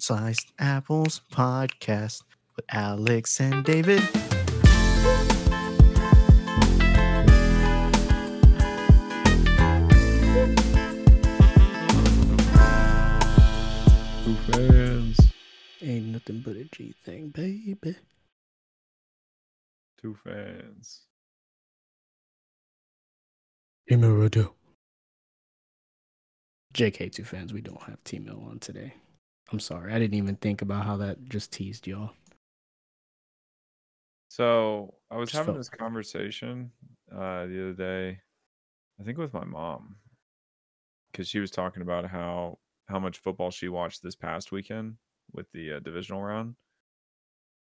Sliced Apples podcast with Alex and David. Two fans. Ain't nothing but a G thing, baby. Two fans. Emerado. JK two fans, we don't have T Mill on today. I'm sorry. I didn't even think about how that just teased y'all. So I was Just having felt- this conversation uh, the other day, I think with my mom, because she was talking about how how much football she watched this past weekend with the uh, divisional round,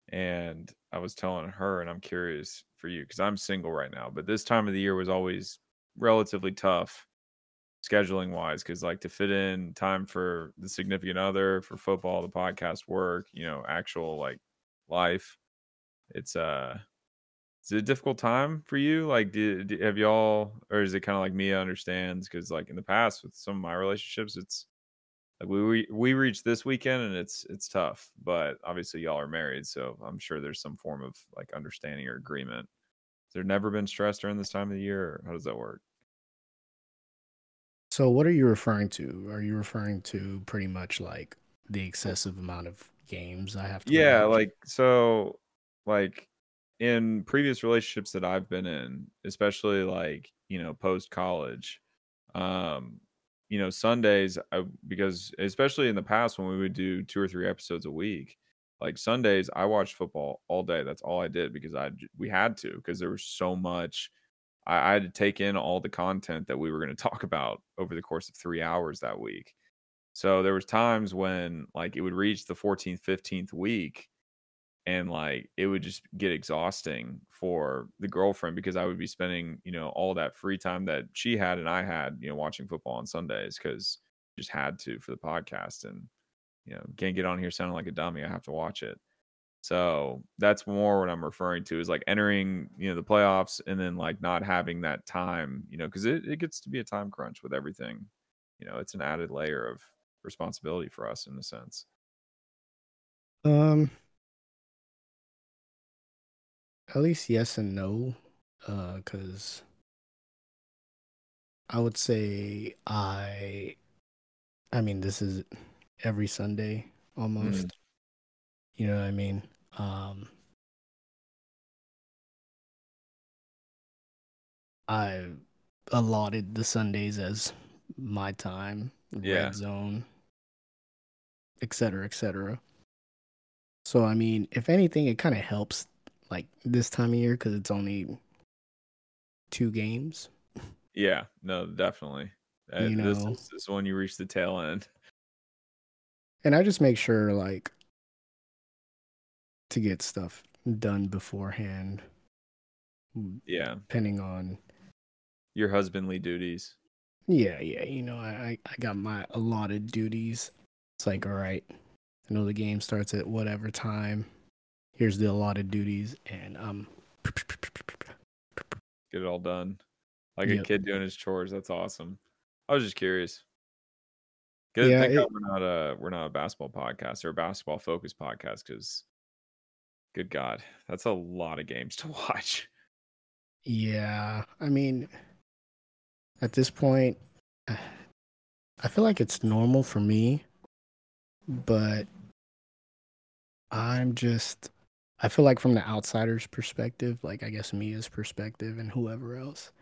and I was telling her, and I'm curious for you because I'm single right now, but this time of the year was always relatively tough scheduling wise because like to fit in time for the significant other for football the podcast work you know actual like life it's uh is it a difficult time for you? Like do, do have y'all or is it kind of like mia understands because like in the past with some of my relationships it's like we, we we reached this weekend and it's it's tough but obviously y'all are married so i'm sure there's some form of like understanding or agreement. Has there never been stress during this time of the year how does that work So what are you referring to? Are you referring to pretty much like the excessive amount of games I have to yeah watch? like so like in previous relationships that i've been in especially like you know post college um you know sundays I, because especially in the past when we would do two or three episodes a week like sundays i watched football all day that's all i did because I we had to because there was so much I, I had to take in all the content that we were going to talk about over the course of three hours that week so there was times when like it would reach the 14th, 15th week and like it would just get exhausting for the girlfriend because I would be spending, you know, all that free time that she had and I had, you know, watching football on Sundays cuz just had to for the podcast and you know, can't get on here sounding like a dummy. I have to watch it. So that's more what I'm referring to is like entering, you know, the playoffs and then like not having that time, you know, because it, it gets to be a time crunch with everything. You know, it's an added layer of responsibility for us in a sense. Um, at least yes and no. Uh, because I would say I, I mean, this is every Sunday almost. You know what I mean? Um, I allotted the Sundays as my time, Yeah. red zone, et cetera, et cetera. So, I mean, if anything, it kind of helps like this time of year because it's only two games. Yeah, no, definitely. Uh, You this know. is this is when you reach the tail end. And I just make sure like to get stuff done beforehand, Yeah, depending on your husbandly duties. Yeah, yeah. You know, I, I got my allotted duties. It's like, all right, I know the game starts at whatever time. Here's the allotted duties, and um, Get it all done, like a kid doing his chores. That's awesome. I was just curious. Good. Yeah, it- we're not a we're not a basketball podcast or a basketball focused podcast because, good God, that's a lot of games to watch. yeah. I mean, at this point, uh, I feel like it's normal for me, but I'm just. I feel like from the outsider's perspective, like I guess Mia's perspective and whoever else,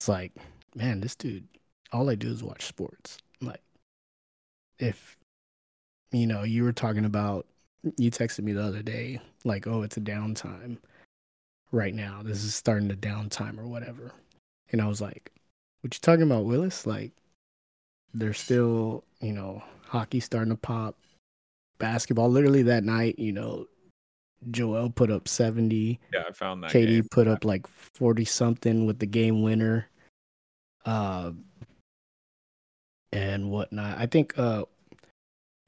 it's like, man, this dude, all I do is watch sports. Like, if you know, you were talking about, you texted me the other day, like, oh, it's a downtime right now. This is starting the downtime or whatever. And I was like, what you talking about, Willis? Like, there's still, you know, hockey starting to pop, basketball. Literally that night, you know, Joel put up 70. Yeah, I found that. KD game. put up like 40 something with the game winner. Uh, and whatnot. I think uh,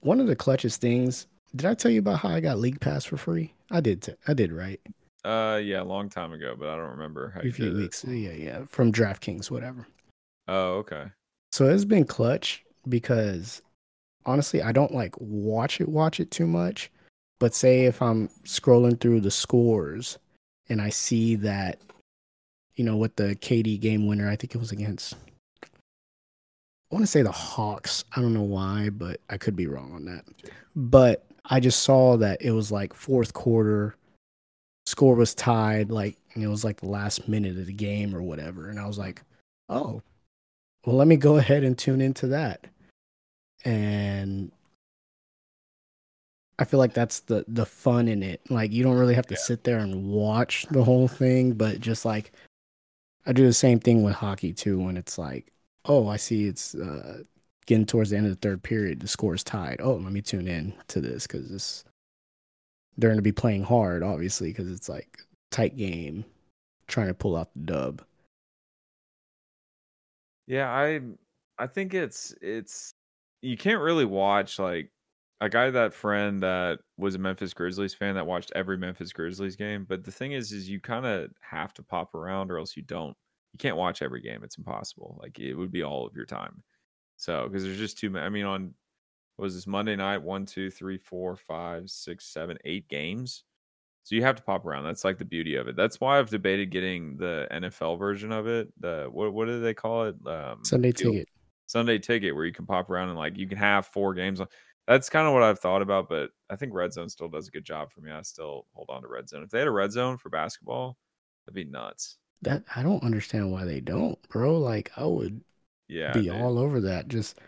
one of the clutchest things. Did I tell you about how I got League Pass for free? I did. T- I did, right? Uh, yeah, a long time ago, but I don't remember how A you few did it. weeks. Yeah, yeah. From DraftKings, whatever. Oh, okay. So it's been clutch because honestly, I don't like watch it, watch it too much. But say if I'm scrolling through the scores and I see that, you know, what the KD game winner, I think it was against, I want to say the Hawks. I don't know why, but I could be wrong on that. But I just saw that it was like fourth quarter, score was tied, like it was like the last minute of the game or whatever. And I was like, oh, well, let me go ahead and tune into that. And I feel like that's the the fun in it. Like you don't really have to yeah. sit there and watch the whole thing, but just like I do the same thing with hockey too when it's like, oh, I see it's uh, getting towards the end of the third period, the score is tied. Oh, let me tune in to this because this they're going to be playing hard, obviously, because it's like tight game, trying to pull out the dub. Yeah, I I think it's it's you can't really watch like I got that friend that was a Memphis Grizzlies fan that watched every Memphis Grizzlies game. But the thing is, is you kind of have to pop around, or else you don't. You can't watch every game. It's impossible. Like it would be all of your time. So because there's just too many. I mean, on was this Monday night? One, two, three, four, five, six, seven, eight games. So you have to pop around. That's like the beauty of it. That's why I've debated getting the NFL version of it. The what what do they call it? Um, Sunday ticket. Sunday ticket, where you can pop around and like you can have four games. That's kind of what I've thought about, but I think Red Zone still does a good job for me. I still hold on to Red Zone. If they had a Red Zone for basketball, that'd be nuts. That I don't understand why they don't, bro. Like I would, yeah, be all over that. Just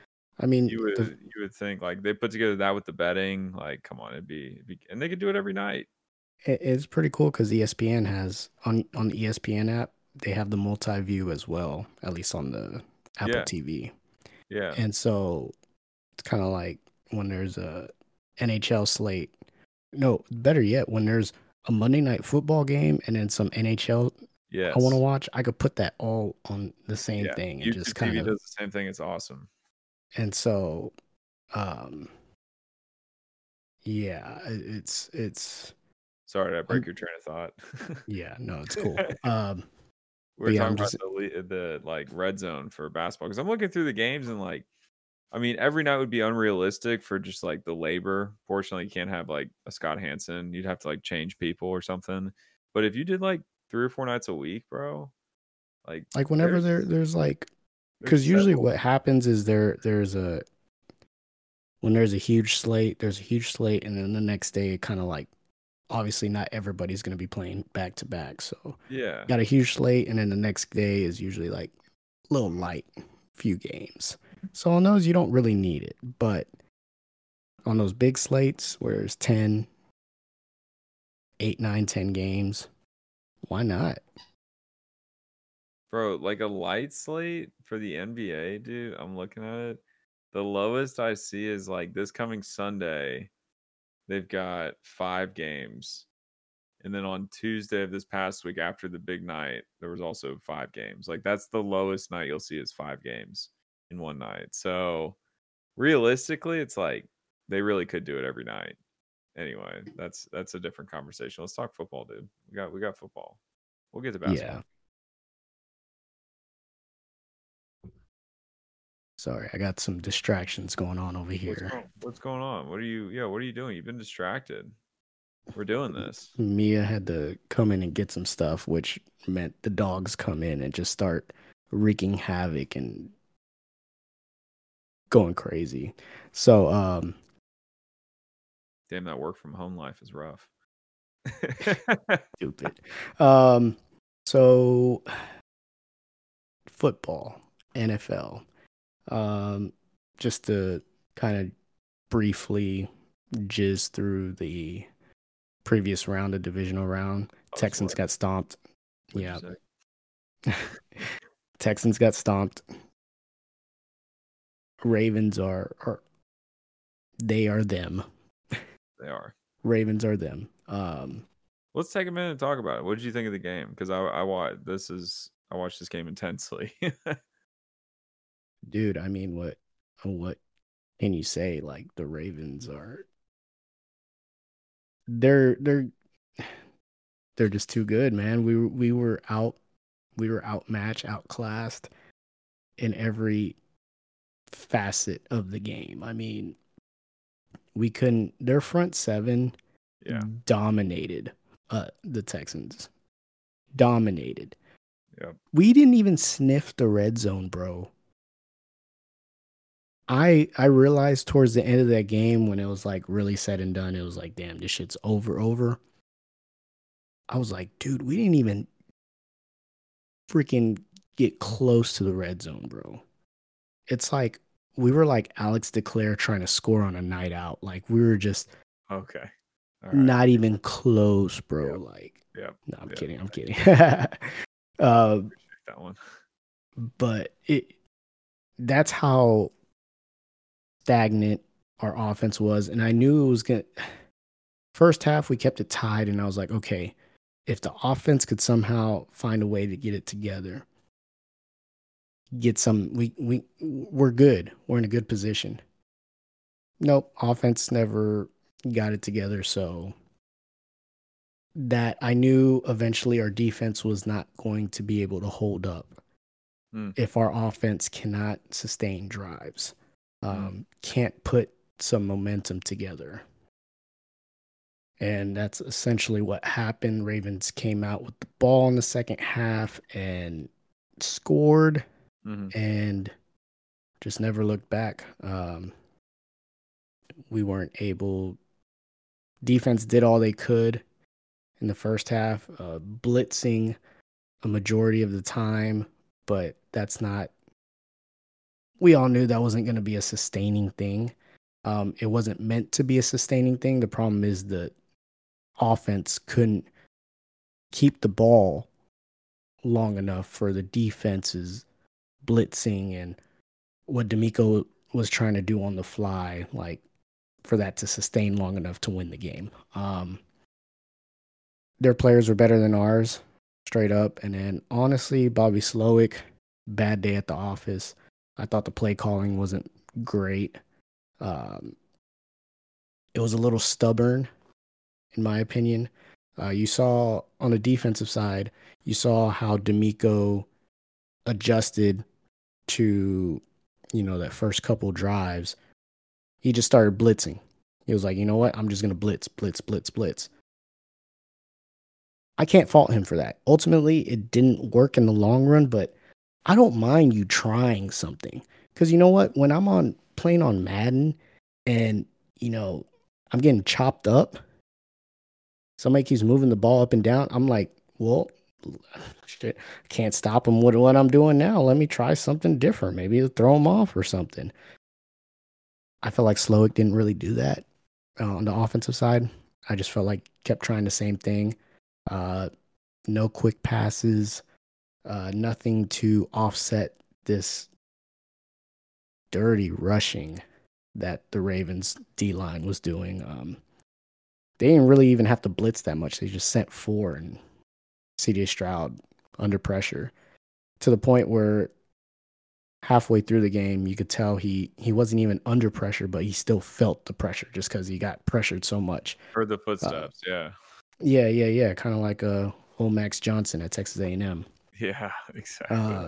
I mean, you would the, you would think like they put together that with the betting. Like, come on, it'd be, it'd be and they could do it every night. It, it's pretty cool because ESPN has on on the ESPN app they have the multi view as well, at least on the Apple yeah. TV. Yeah, and so it's kind of like when there's a NHL slate. No, better yet, when there's a Monday night football game and then some NHL yes. I want to watch, I could put that all on the same yeah. thing and YouTube just kind of does the same thing. It's awesome. And so, um, yeah, it's it's. Sorry to break I'm, your train of thought. yeah, no, it's cool. Um, we're yeah, talking about the, the like red zone for basketball because I'm looking through the games and like, I mean, every night would be unrealistic for just like the labor. Fortunately, you can't have like a Scott Hanson. You'd have to like change people or something. But if you did like three or four nights a week, bro, like like whenever there there's like because usually what happens is there there's a when there's a huge slate there's a huge slate and then the next day it kind of like obviously not everybody's going to be playing back to back so yeah. got a huge slate and then the next day is usually like a little light few games. So on those you don't really need it but on those big slates where it's 10 8 9 10 games why not Bro, like a light slate for the NBA, dude. I'm looking at it. The lowest I see is like this coming Sunday. They've got five games. And then on Tuesday of this past week, after the big night, there was also five games. Like that's the lowest night you'll see is five games in one night. So realistically, it's like they really could do it every night. Anyway, that's that's a different conversation. Let's talk football, dude. We got we got football. We'll get to basketball. Yeah. Sorry, I got some distractions going on over here. What's going, what's going on? What are you? Yeah, what are you doing? You've been distracted. We're doing this. Mia had to come in and get some stuff, which meant the dogs come in and just start wreaking havoc and going crazy. So, um, damn, that work from home life is rough. stupid. Um, so football, NFL. Um, just to kind of briefly jizz through the previous round a divisional round. Oh, Texans got stomped. What'd yeah. Texans got stomped. Ravens are are they are them. They are. Ravens are them. Um let's take a minute and talk about it. What did you think of the game? Because I I watched this is I watched this game intensely. dude, I mean, what what can you say? Like the Ravens are they're they're they're just too good, man. We we were out we were outmatched, outclassed in every facet of the game. I mean, We couldn't. Their front seven Yeah. dominated uh, the Texans. Dominated. Yep. We didn't even sniff the red zone, bro. I I realized towards the end of that game when it was like really said and done, it was like, damn, this shit's over, over. I was like, dude, we didn't even freaking get close to the red zone, bro. It's like we were like Alex DeClaire trying to score on a night out. Like we were just Okay. Right. not even close, bro. Yep. Like, Yep. no, I'm Yep. kidding. I'm kidding. uh, That one. but it that's how stagnant our offense was and i knew it was gonna first half we kept it tied and i was like okay if the offense could somehow find a way to get it together get some we we we're good. We're in a good position. Nope offense never got it together so that i knew eventually our defense was not going to be able to hold up Hmm. if our offense cannot sustain drives Hmm. um, can't put some momentum together. And that's essentially what happened. Ravens came out with the ball in the second half and scored Mhm. and just never looked back. Um, we weren't able. Defense did all they could in the first half, uh, blitzing a majority of the time, but that's not. We all knew that wasn't going to be a sustaining thing. Um, it wasn't meant to be a sustaining thing. The problem is the offense couldn't keep the ball long enough for the defense's blitzing and what DeMeco was trying to do on the fly, like for that to sustain long enough to win the game. Um, their players were better than ours, straight up. And then honestly, Bobby Slowik, bad day at the office. I thought the play calling wasn't great. Um, it was a little stubborn, in my opinion. Uh, you saw on the defensive side, you saw how DeMeco adjusted to, you know, that first couple drives. He just started blitzing. He was like, you know what? I'm just going to blitz, blitz, blitz, blitz. I can't fault him for that. Ultimately, it didn't work in the long run, but I don't mind you trying something. Because you know what? When I'm on playing on Madden and, you know, I'm getting chopped up, somebody keeps moving the ball up and down. I'm like, well, shit, can't stop him with what I'm doing now. Let me try something different. Maybe it'll throw him off or something. I feel like Slowik didn't really do that uh, on the offensive side. I just felt like kept trying the same thing. Uh, no quick passes, uh, nothing to offset this dirty rushing that the Ravens D line was doing. Um, they didn't really even have to blitz that much. They just sent four and CJ Stroud under pressure to the point where halfway through the game you could tell he he wasn't even under pressure but he still felt the pressure just because he got pressured so much Heard the footsteps. yeah. yeah yeah yeah kind of like a uh, old max johnson at texas a&m Yeah. Exactly. Uh,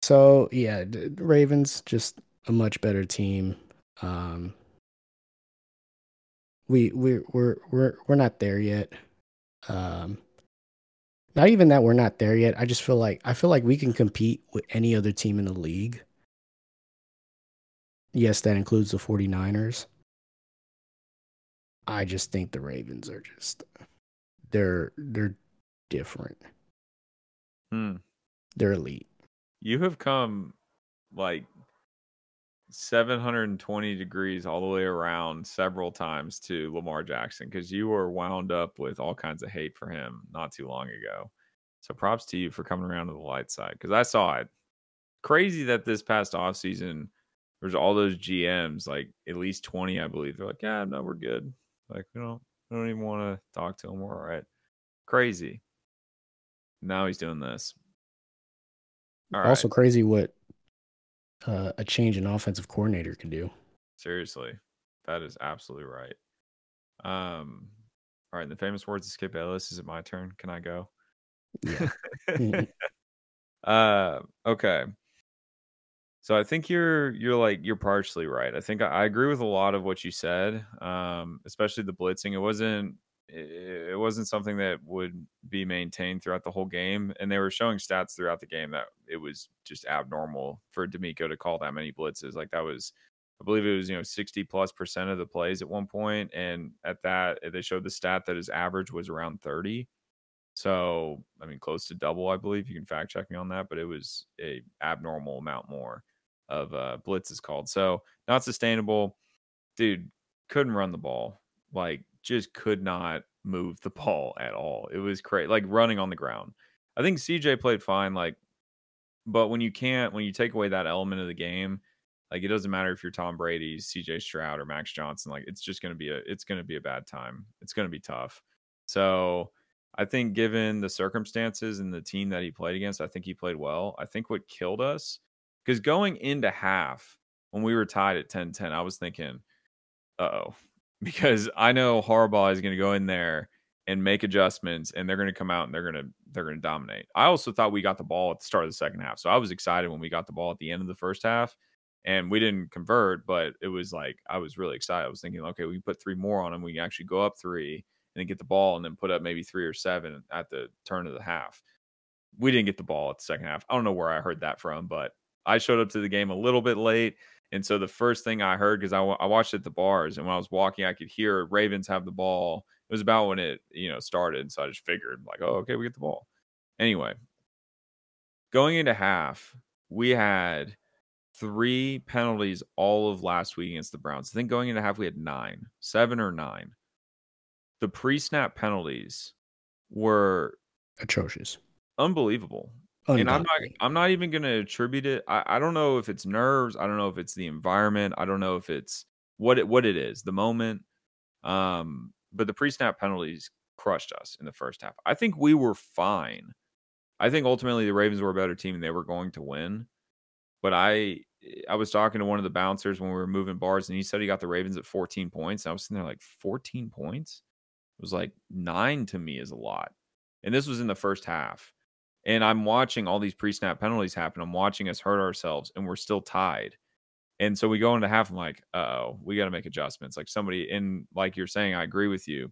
so yeah the ravens just a much better team um we we we're we're we're not there yet um not even that we're not there yet. I just feel like i feel like we can compete with any other team in the league. Yes that includes the 49ers. I just think the ravens are just they're they're different. Hmm. they're elite. You have come like 720 degrees all the way around several times to Lamar Jackson because you were wound up with all kinds of hate for him not too long ago. So props to you for coming around to the light side because I saw it. Crazy that this past offseason, there's all those GMs, like at least 20, I believe. They're like, yeah, no, we're good. Like, we don't, don't even want to talk to him. We're all right. Crazy. Now he's doing this. All right. also crazy what uh, a change in offensive coordinator can do Seriously, that is absolutely right. Um, all right. In the famous words of Skip Bayless, is it my turn? Can I go? yeah uh, okay. So I think you're you're like you're partially right. I think I, I agree with a lot of what you said, um, especially the blitzing. It wasn't it, it wasn't something that would be maintained throughout the whole game, and they were showing stats throughout the game that it was just abnormal for DeMeco to call that many blitzes. Like that was, I believe it was you know sixty plus percent of the plays at one point, and at that they showed the stat that his average was around thirty. So, I mean, close to double, I believe. You can fact check me on that, but it was a abnormal amount more of uh, blitzes called. So, not sustainable. Dude couldn't run the ball. Like, just could not move the ball at all. It was crazy. Like running on the ground. I think CJ played fine. Like, but when you can't, when you take away that element of the game, like it doesn't matter if you're Tom Brady, CJ Stroud, or Max Johnson. Like, it's just gonna be a, it's gonna be a bad time. It's gonna be tough. So I think given the circumstances and the team that he played against, I think he played well. I think what killed us, because going into half, when we were tied at 10 10, I was thinking, oh, because I know Harbaugh is going to go in there and make adjustments and they're going to come out and they're going to they're going to dominate. I also thought we got the ball at the start of the second half. So I was excited when we got the ball at the end of the first half and we didn't convert, but it was like I was really excited. I was thinking, okay, we put three more on them. We can actually go up 3 and then get the ball and then put up maybe three or seven at the turn of the half. We didn't get the ball at the second half. I don't know where I heard that from, but I showed up to the game a little bit late. And so the first thing I heard, because I, I watched at the bars and when I was walking, I could hear Ravens have the ball. It was about when it, you know, started. So I just figured, like, oh, okay, we get the ball. Anyway, going into half, we had three penalties all of last week against the Browns. I think going into half, we had nine, seven or nine the pre-snap penalties were atrocious, unbelievable. And I'm not I'm not even going to attribute it. I, I don't know if it's nerves. I don't know if it's the environment. I don't know if it's what it what it is, the moment. Um, but the pre-snap penalties crushed us in the first half. I think we were fine. I think ultimately the Ravens were a better team and they were going to win. But I I was talking to one of the bouncers when we were moving bars and he said he got the Ravens at 14 points. And I was sitting there like 14 points? It was like nine to me is a lot. And this was in the first half. And I'm watching all these pre snap penalties happen. I'm watching us hurt ourselves and we're still tied. And so we go into half. I'm like, oh, we got to make adjustments. Like somebody, and like you're saying, I agree with you.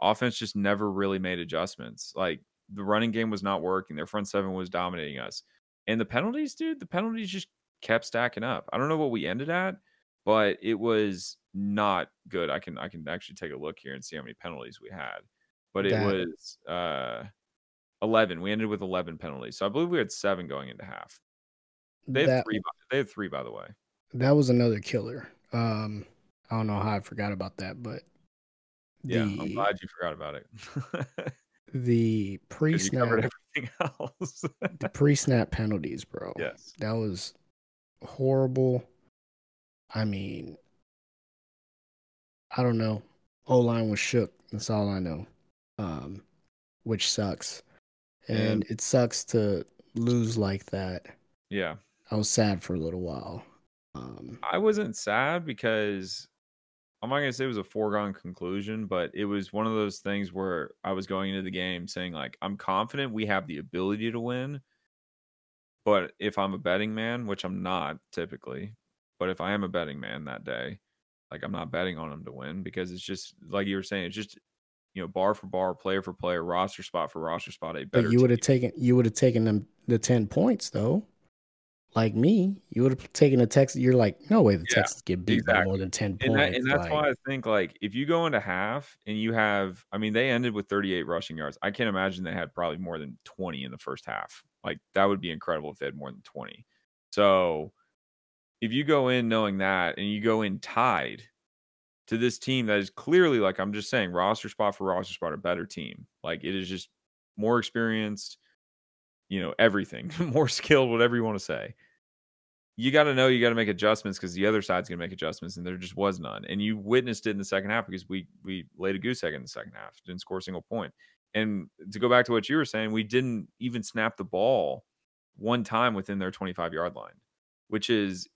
Offense just never really made adjustments. Like the running game was not working. Their front seven was dominating us. And the penalties, dude, the penalties just kept stacking up. I don't know what we ended at, but it was not good. I can I can actually take a look here and see how many penalties we had. But it that, was uh 11. We ended with 11 penalties. So I believe we had 7 going into half. They had 3 they had 3 by the way. That was another killer. Um I don't know how I forgot about that, but the, yeah, I'm glad you forgot about it. the pre-snap everything else. the pre-snap penalties, bro. Yes. That was horrible. I mean, I don't know. O line was shook. That's all I know. Um, which sucks. And, and it sucks to lose like that. Yeah. I was sad for a little while. Um, I wasn't sad because I'm not gonna say it was a foregone conclusion, but it was one of those things where I was going into the game saying like I'm confident we have the ability to win, but if I'm a betting man, which I'm not typically, but if I am a betting man that day, like I'm not betting on them to win because it's just like you were saying, it's just you know bar for bar, player for player, roster spot for roster spot. A better. But you would have taken you would have taken them the ten points though. Like me, you would have taken a Texas. You're like, no way the yeah, Texans get beat exactly. by more than ten points. And, that, and that's like, why I think like if you go into half and you have, I mean, they ended with 38 rushing yards. I can't imagine they had probably more than 20 in the first half. Like that would be incredible if they had more than 20. So if you go in knowing that and you go in tied to this team that is clearly like I'm just saying roster spot for roster spot a better team. Like it is just more experienced, you know, everything, more skilled, whatever you want to say. You got to know you got to make adjustments because the other side's going to make adjustments, and there just was none. And you witnessed it in the second half because we we laid a goose egg in the second half, didn't score a single point. And to go back to what you were saying, we didn't even snap the ball one time within their 25 yard line, which is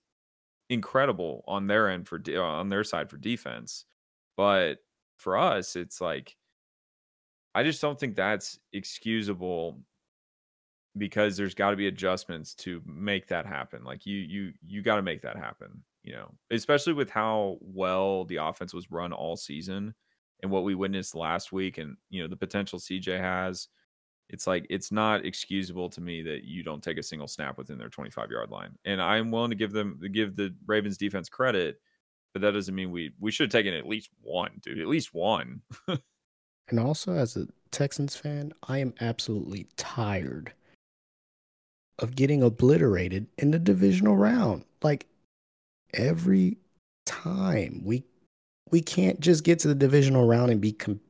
incredible on their end for de- uh, on their side for defense, but for us, it's like I just don't think that's excusable because there's got to be adjustments to make that happen. Like you you you got to make that happen, you know. Especially with how well the offense was run all season and what we witnessed last week and you know the potential CJ has. It's like it's not excusable to me that you don't take a single snap within their 25 yard line. And I'm willing to give them give the Ravens defense credit, but that doesn't mean we we should have taken at least one, dude. At least one. and also as a Texans fan, I am absolutely tired of getting obliterated in the divisional round. Like every time we we can't just get to the divisional round and be com-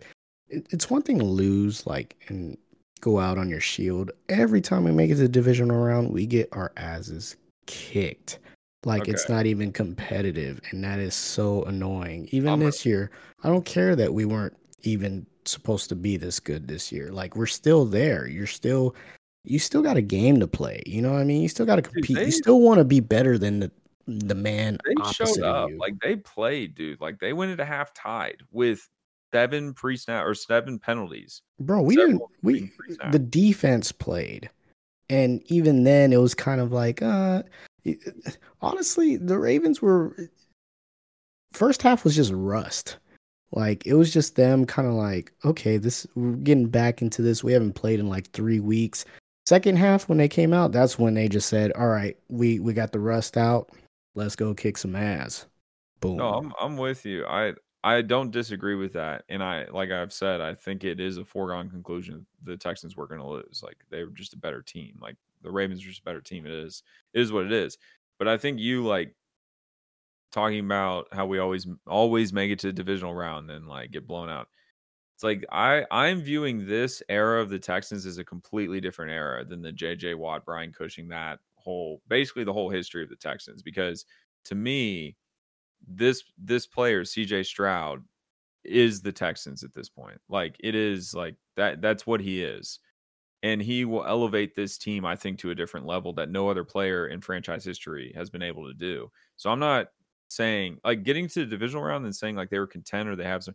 it's one thing to lose like and go out on your shield. Every time we make it to the divisional round, we get our asses kicked. Like okay. it's not even competitive and that is so annoying. Even I'm this year, I don't care that we weren't even supposed to be this good this year. Like we're still there. You're still you still got a game to play. You know what I mean? You still got to compete. Dude, they, you still want to be better than the the man. They showed up like they played, dude. Like they went into half tied with seven pre snap or seven penalties. Bro, we didn't. We the defense played, and even then, it was kind of like, uh, honestly, the Ravens were. First half was just rust. Like it was just them kind of like, okay, this we're getting back into this. We haven't played in like three weeks. Second half, when they came out, that's when they just said, "All right, we we got the rust out. Let's go kick some ass." Boom. No, I'm I'm with you. I I don't disagree with that, and I like I've said, I think it is a foregone conclusion the Texans were going to lose. Like they were just a better team. Like the Ravens are just a better team. It is it is what it is. But I think you like talking about how we always always make it to the divisional round and like get blown out. It's like I I'm viewing this era of the Texans as a completely different era than the JJ Watt, Brian Cushing, that whole basically the whole history of the Texans. Because to me, this this player, CJ Stroud, is the Texans at this point. Like it is like that that's what he is. And he will elevate this team, I think, to a different level that no other player in franchise history has been able to do. So I'm not saying like getting to the divisional round and saying like they were content or they have some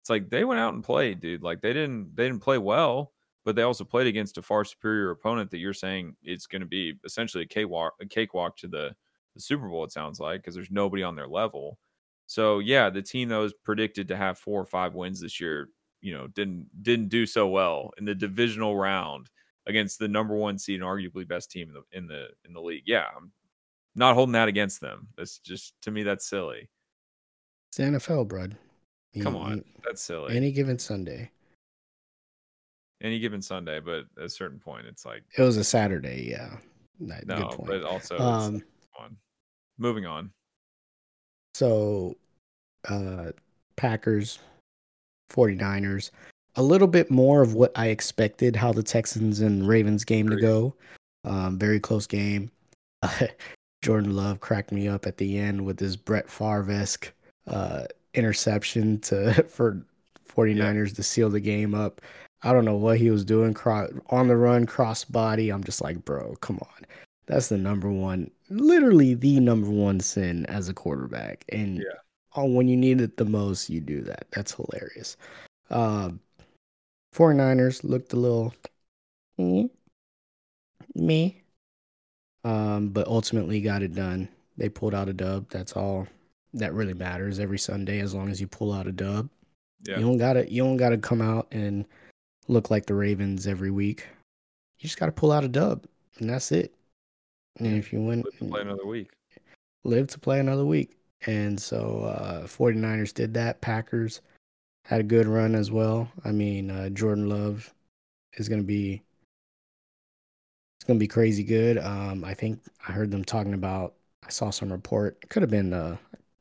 it's like they went out and played, dude. Like they didn't they didn't play well, but they also played against a far superior opponent that you're saying it's going to be essentially a cakewalk a cakewalk to the the Super Bowl. It sounds like because there's nobody on their level. So yeah, the team that was predicted to have four or five wins this year, you know, didn't didn't do so well in the divisional round against the number one seed and arguably best team in the in the in the league. Yeah, I'm not holding that against them. That's just to me that's silly. It's the NFL, bud. Come on, that's silly. Any given Sunday. Any given Sunday, but at a certain point, it's like it was a Saturday. Yeah, no, but also um, on. Moving on. So, uh, Packers, 49ers, a little bit more of what I expected how the Texans and Ravens game to go. Um, very close game. Jordan Love cracked me up at the end with his Brett Favre esque uh, interception to for 49ers yeah. to seal the game up. I don't know what he was doing on the run, cross body. I'm just like, bro, come on. That's the number one, literally the number one sin as a quarterback. And yeah. when you need it the most, you do that. That's hilarious. Um, 49ers looked a little me, me, um, but ultimately got it done. They pulled out a dub. That's all that really matters every Sunday as long as you pull out a dub. Yeah. You don't gotta you don't gotta come out and look like the Ravens every week. You just gotta pull out a dub. And that's it. And if you win live to play another week. Live to play another week. And so uh 49ers did that. Packers had a good run as well. I mean, uh, Jordan Love is gonna be it's gonna be crazy good. Um I think I heard them talking about I saw some report. It could have been uh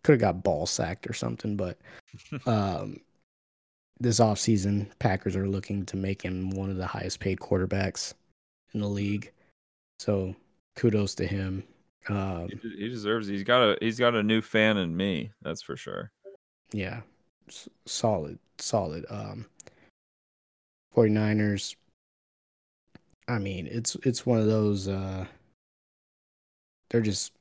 could have got ball sacked or something, but um, this offseason, Packers are looking to make him one of the highest paid quarterbacks in the league. So kudos to him. Um, he deserves. It. He's got a he's got a new fan in me. That's for sure. Yeah, S- solid, solid. Um, 49ers. I mean, it's it's one of those. Uh, they're just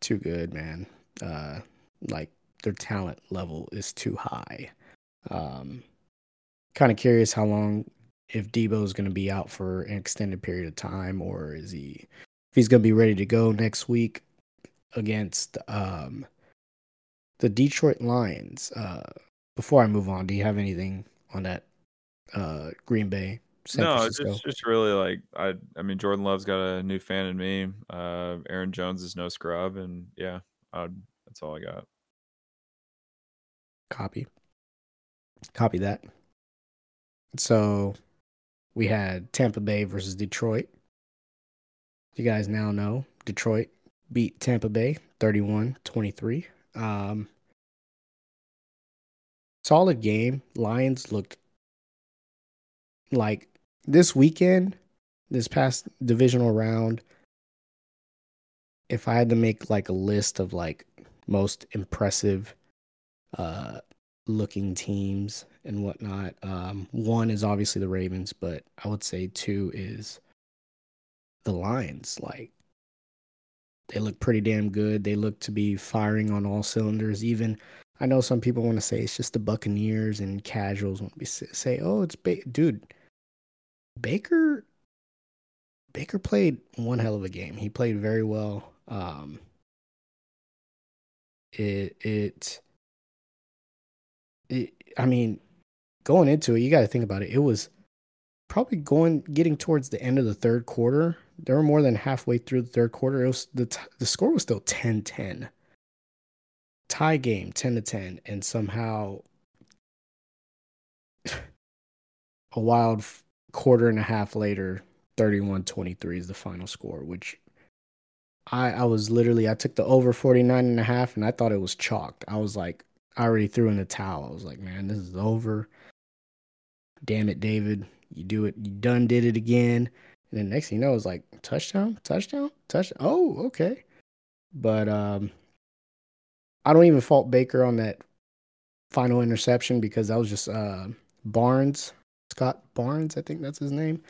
too good, man. Uh, like their talent level is too high. Um, kind of curious how long if Deebo is going to be out for an extended period of time, or is he if he's going to be ready to go next week against um, the Detroit Lions. Uh, before I move on, do you have anything on that uh, Green Bay? San no, it's just, just really like I. I mean, Jordan Love's got a new fan in me. Uh, Aaron Jones is no scrub, and yeah, I'd, that's all I got. Copy. Copy that. So we had Tampa Bay versus Detroit. You guys now know Detroit beat Tampa Bay 31 23. Um, solid game. Lions looked like this weekend, this past divisional round. If I had to make like a list of like most impressive uh looking teams and whatnot. Um, one is obviously the Ravens, but I would say two is the Lions. Like they look pretty damn good. They look to be firing on all cylinders. Even I know some people want to say it's just the Buccaneers and casuals want to say, "Oh, it's ba-. dude." Baker Baker played one hell of a game. He played very well. Um, it it it, I mean, going into it, you got to think about it. It was probably going getting towards the end of the third quarter. They were more than halfway through the third quarter. It was the the score was still 10-10. Tie game 10 to 10 and somehow a wild quarter and a half later 31-23 is the final score which I I was literally I took the over 49 and a half and I thought it was chalked. I was like I already threw in the towel. I was like, man, this is over. Damn it, David. You do it. You done did it again. And then next thing you know, it's like touchdown, touchdown, touchdown. Oh, okay. But um I don't even fault Baker on that final interception because that was just uh Barnes, Scott Barnes, I think that's his name.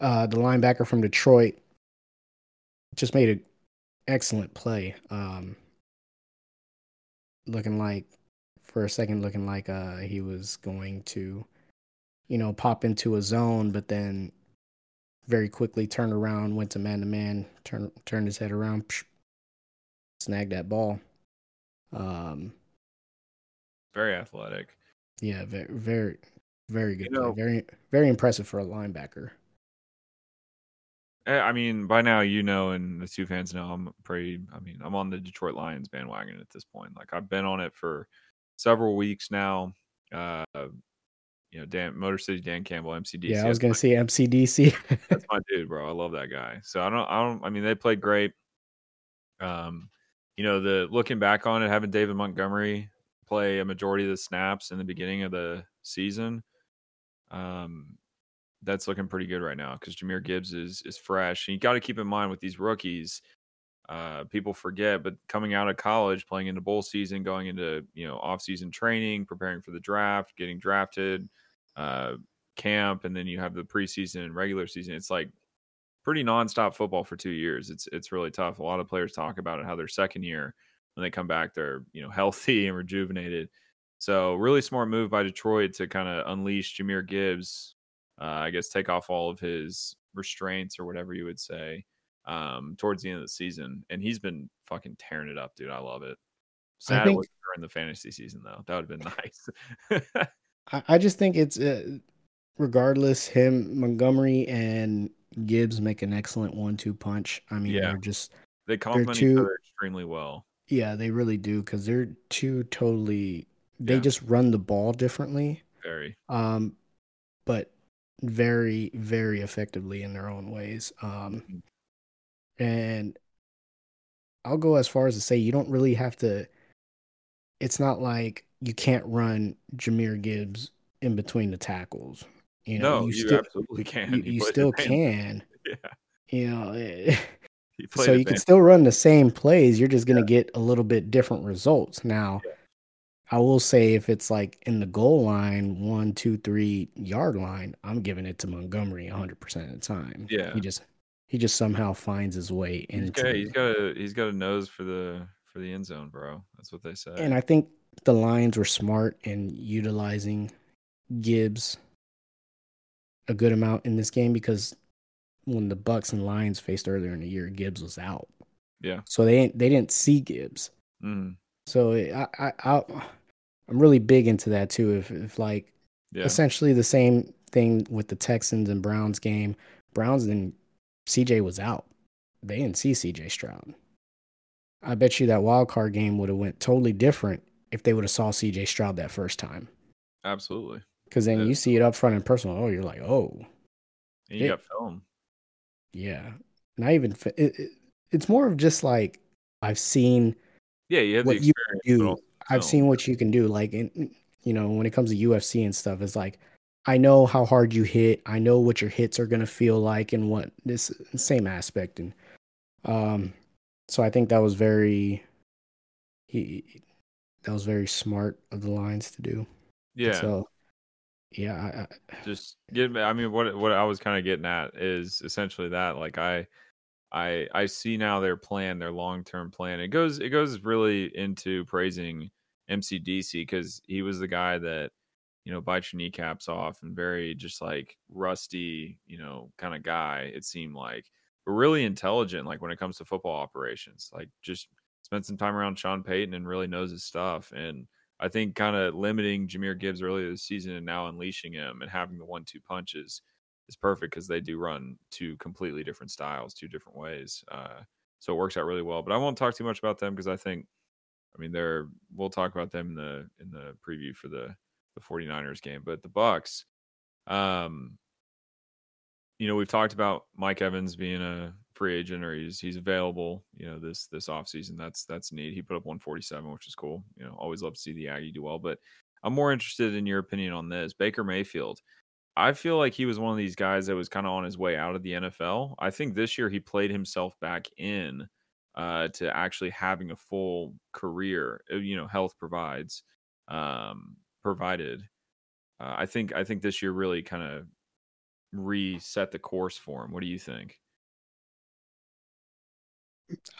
Uh the linebacker from Detroit just made an excellent play. Um looking like for a second looking like uh he was going to you know pop into a zone but then very quickly turned around went to man to man turn turned his head around psh, snagged that ball um very athletic yeah very very very good you know, very very impressive for a linebacker eh, I mean, by now you know, and the two fans know I'm pretty. I mean, I'm on the Detroit Lions bandwagon at this point. Like I've been on it for several weeks now. Uh, you know, Dan Motor City Dan Campbell, MCDC. Yeah, I was gonna say MCDC. that's my dude, bro. I love that guy. So I don't, I don't. I mean, they played great. Um, you know, the looking back on it, having David Montgomery play a majority of the snaps in the beginning of the season, um, that's looking pretty good right now because Jahmyr Gibbs is is fresh. And you got to keep in mind with these rookies, uh, people forget, but coming out of college, playing into bowl season, going into you know off season training, preparing for the draft, getting drafted, uh, camp, and then you have the preseason and regular season. It's like pretty nonstop football for two years. It's it's really tough. A lot of players talk about it how their second year when they come back they're you know healthy and rejuvenated. So really smart move by Detroit to kind of unleash Jahmyr Gibbs. Uh, I guess take off all of his restraints or whatever you would say um, towards the end of the season, and he's been fucking tearing it up, dude. I love it. Sad think, it during the fantasy season though. That would have been nice. I just think it's uh, regardless him Montgomery and Gibbs make an excellent one-two punch. I mean, yeah. they're just they complement two, each other extremely well. Yeah, they really do because they're two totally. They yeah. just run the ball differently. Very. Um, but very, very effectively in their own ways. Um, mm-hmm. And I'll go as far as to say you don't really have to. It's not like you can't run Jahmyr Gibbs in between the tackles. You know, no, you, you still, absolutely can. You, you still can. Yeah. You know, eh, so you can still run the same plays. You're just going to yeah. get a little bit different results. Now, yeah. I will say if it's like in the goal line, one, two, three yard line, I'm giving it to Montgomery 100% of the time. Yeah. He just he just somehow finds his way into. He's got, he's got a he's got a nose for the for the end zone, bro. That's what they say. And I think the Lions were smart in utilizing Gibbs a good amount in this game because when the Bucs and Lions faced earlier in the year, Gibbs was out. Yeah. So they they didn't see Gibbs. Mm. So I I, I I'm really big into that too. If if like Yeah. essentially the same thing with the Texans and Browns game. Browns and CJ was out. They didn't see CJ Stroud. I bet you that wild card game would have went totally different if they would have saw CJ Stroud that first time. Absolutely. Because then Yeah. you see it up front and personal. Oh, you're like, oh, And you Yeah. got film. yeah. Not even. It, it, it's more of just like I've seen Yeah, you What the you do. I've seen what you can do. Like, in, you know, when it comes to UFC and stuff, it's like I know how hard you hit. I know what your hits are gonna feel like, and what this same aspect. And um, so I think that was very he that was very smart of the lines to do. Yeah. So yeah, I, I, just get i mean what what i was kind of getting at is essentially that like i i i see now their plan their long-term plan it goes it goes really into praising mcdc because he was the guy that you know bites your kneecaps off and very just like rusty you know kind of guy it seemed like but really intelligent like when it comes to football operations like just spent some time around sean payton and really knows his stuff and I think kind of limiting Jahmyr Gibbs earlier this season and now unleashing him and having the one two punches is perfect because they do run two completely different styles, two different ways. Uh, so it works out really well. But I won't talk too much about them because I think, I mean, they're we'll talk about them in the in the preview for the the 49ers game. But the Bucs, um, you know, we've talked about Mike Evans being a free agent or he's he's available, you know, this this offseason. That's that's neat. He put up 147, which is cool. You know, always love to see the Aggie do well. But I'm more interested in your opinion on this. Baker Mayfield. I feel like he was one of these guys that was kind of on his way out of the NFL. I think this year he played himself back in uh, to actually having a full career. uh, You know, health provides um, provided. Uh, I think I think this year really kind of reset the course for him. What do you think?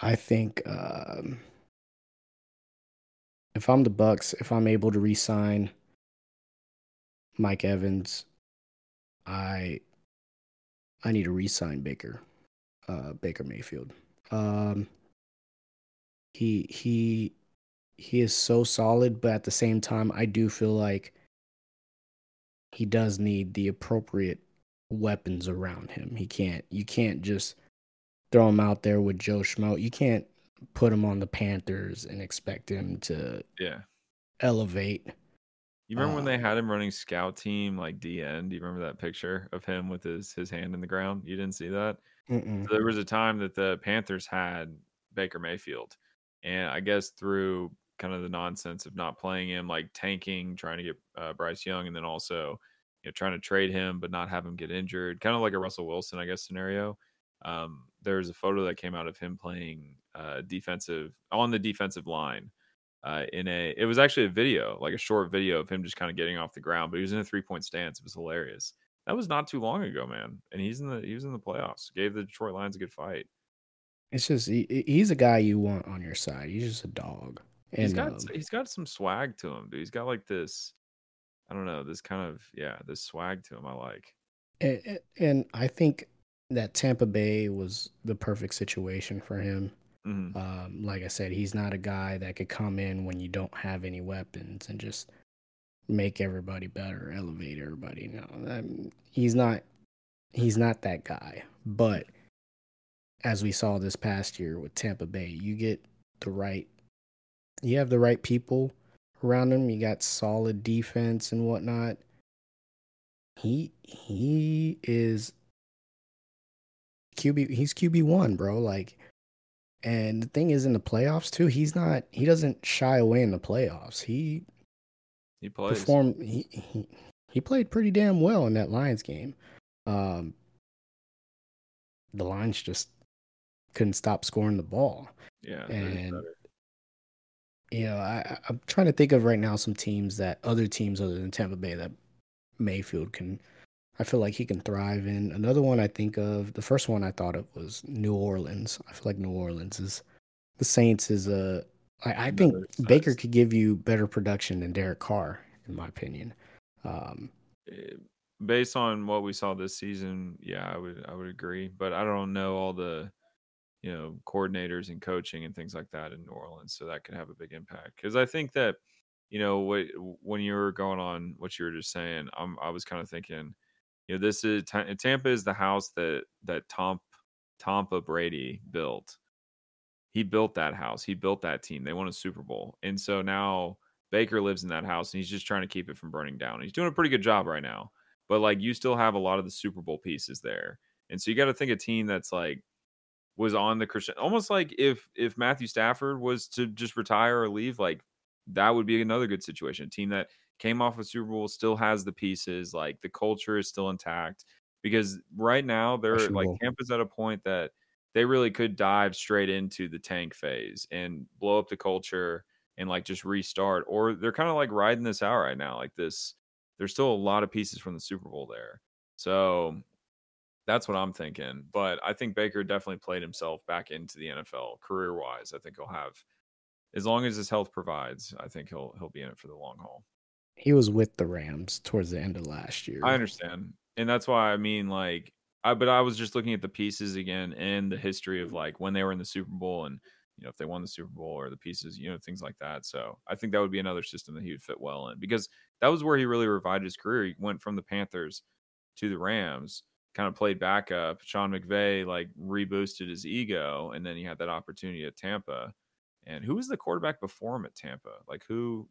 I think um, if I'm the Bucs, if I'm able to re-sign Mike Evans, I I need to re-sign Baker, uh, Baker Mayfield. Um, he he he is so solid, but at the same time, I do feel like he does need the appropriate weapons around him. He can't you can't just throw him out there with Joe Schmo. You can't put him on the Panthers and expect him to Yeah. elevate. You remember when they Uh, had him running scout team like DN? Do you remember that picture of him with his his hand in the ground? You didn't see that? So there was a time that the Panthers had Baker Mayfield, and I guess through kind of the nonsense of not playing him, like tanking, trying to get uh, Bryce Young, and then also you know trying to trade him but not have him get injured, kind of like a Russell Wilson, I guess scenario. Um, there's a photo that came out of him playing uh, defensive on the defensive line. Uh, in a, it was actually a video, like a short video of him just kind of getting off the ground, but he was in a three point stance. It was hilarious. That was not too long ago, man. And he's in the he was in the playoffs. Gave the Detroit Lions a good fight. It's just he, he's a guy you want on your side. He's just a dog. And he's got um, he's got some swag to him, dude. He's got like this, I don't know, this kind of yeah, this swag to him. I like. and, and- I think that Tampa Bay was the perfect situation for him. Mhm. Um, like I said, he's not a guy that could come in when you don't have any weapons and just make everybody better, elevate everybody. No, that, he's not. He's not that guy. But as we saw this past year with Tampa Bay, you get the right. You have the right people around him. You got solid defense and whatnot. He he is QB. He's QB one, bro. Like and the thing is, in the playoffs too, he's not. He doesn't shy away in the playoffs. He He plays. performed. He, he he played pretty damn well in that Lions game. Um, the Lions just couldn't stop scoring the ball. Yeah. and-. You know, I, I'm trying to think of right now some teams that other teams other than Tampa Bay that Mayfield can. I feel like he can thrive in. Another one I think of, the first one I thought of was New Orleans. I feel like New Orleans is the Saints is a. I, I think Baker could give you better production than Derek Carr, in my opinion. Um, Eh, based on what we saw this season, yeah, I would I would agree. But I don't know all the you know coordinators and coaching and things like that in New Orleans, so that could have a big impact. Because I think that you know what when you were going on what you were just saying, I'm, I was kind of thinking, you know, this is uh, Tampa is the house that that Tom Tampa Brady built. He built that house. He built that team. They won a Super Bowl, and so now Baker lives in that house, and he's just trying to keep it from burning down. He's doing a pretty good job right now, but like you still have a lot of the Super Bowl pieces there, and so you got to think a team that's like was on the Christian, almost like if if Matthew Stafford was to just retire or leave, like that would be another good situation. A team that came off a Super Bowl still has the pieces, like the culture is still intact. Because right now they're like Tampa's at a point that they really could dive straight into the tank phase and blow up the culture and like just restart. Or they're kind of like riding this out right now. Like this, there's still a lot of pieces from the Super Bowl there. So that's what I'm thinking. But I think Baker definitely played himself back into the NFL career wise. I think he'll have as long as his health provides, I think he'll he'll be in it for the long haul. He was with the Rams towards the end of last year. I understand. And that's why I mean like I but I was just looking at the pieces again and the history of like when they were in the Super Bowl and you know if they won the Super Bowl or the pieces, you know, things like that. So I think that would be another system that he would fit well in because that was where he really revived his career. He went from the Panthers to the Rams, kind of played backup. Sean McVay like reboosted his ego, and then he had that opportunity at Tampa and who was the quarterback before him at Tampa? Like who?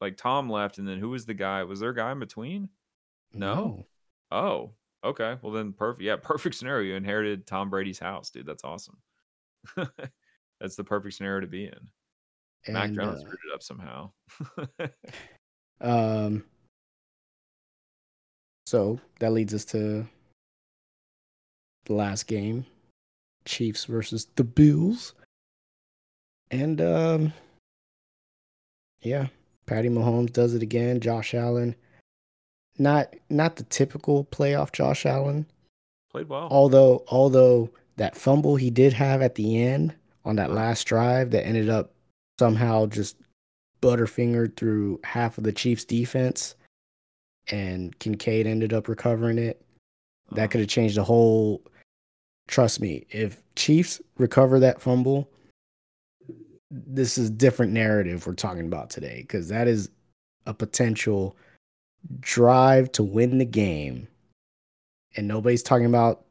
Like Tom left, and then who was the guy? Was there a guy in between? No. no. Oh, okay. Well then, perfect. Yeah, perfect scenario. You inherited Tom Brady's house, dude. That's awesome. That's the perfect scenario to be in. And, Mac Jones uh, screwed it up somehow. um. So that leads us to the last game Chiefs versus the Bills. And um, yeah, Patty Mahomes does it again. Josh Allen, not not the typical playoff Josh Allen. Played well. Although although that fumble he did have at the end on that last drive that ended up somehow just butterfingered through half of the Chiefs defense and Kincaid ended up recovering it. That uh-huh. could have changed the whole trust me, if Chiefs recover that fumble, this is different narrative we're talking about today because that is a potential drive to win the game. And nobody's talking about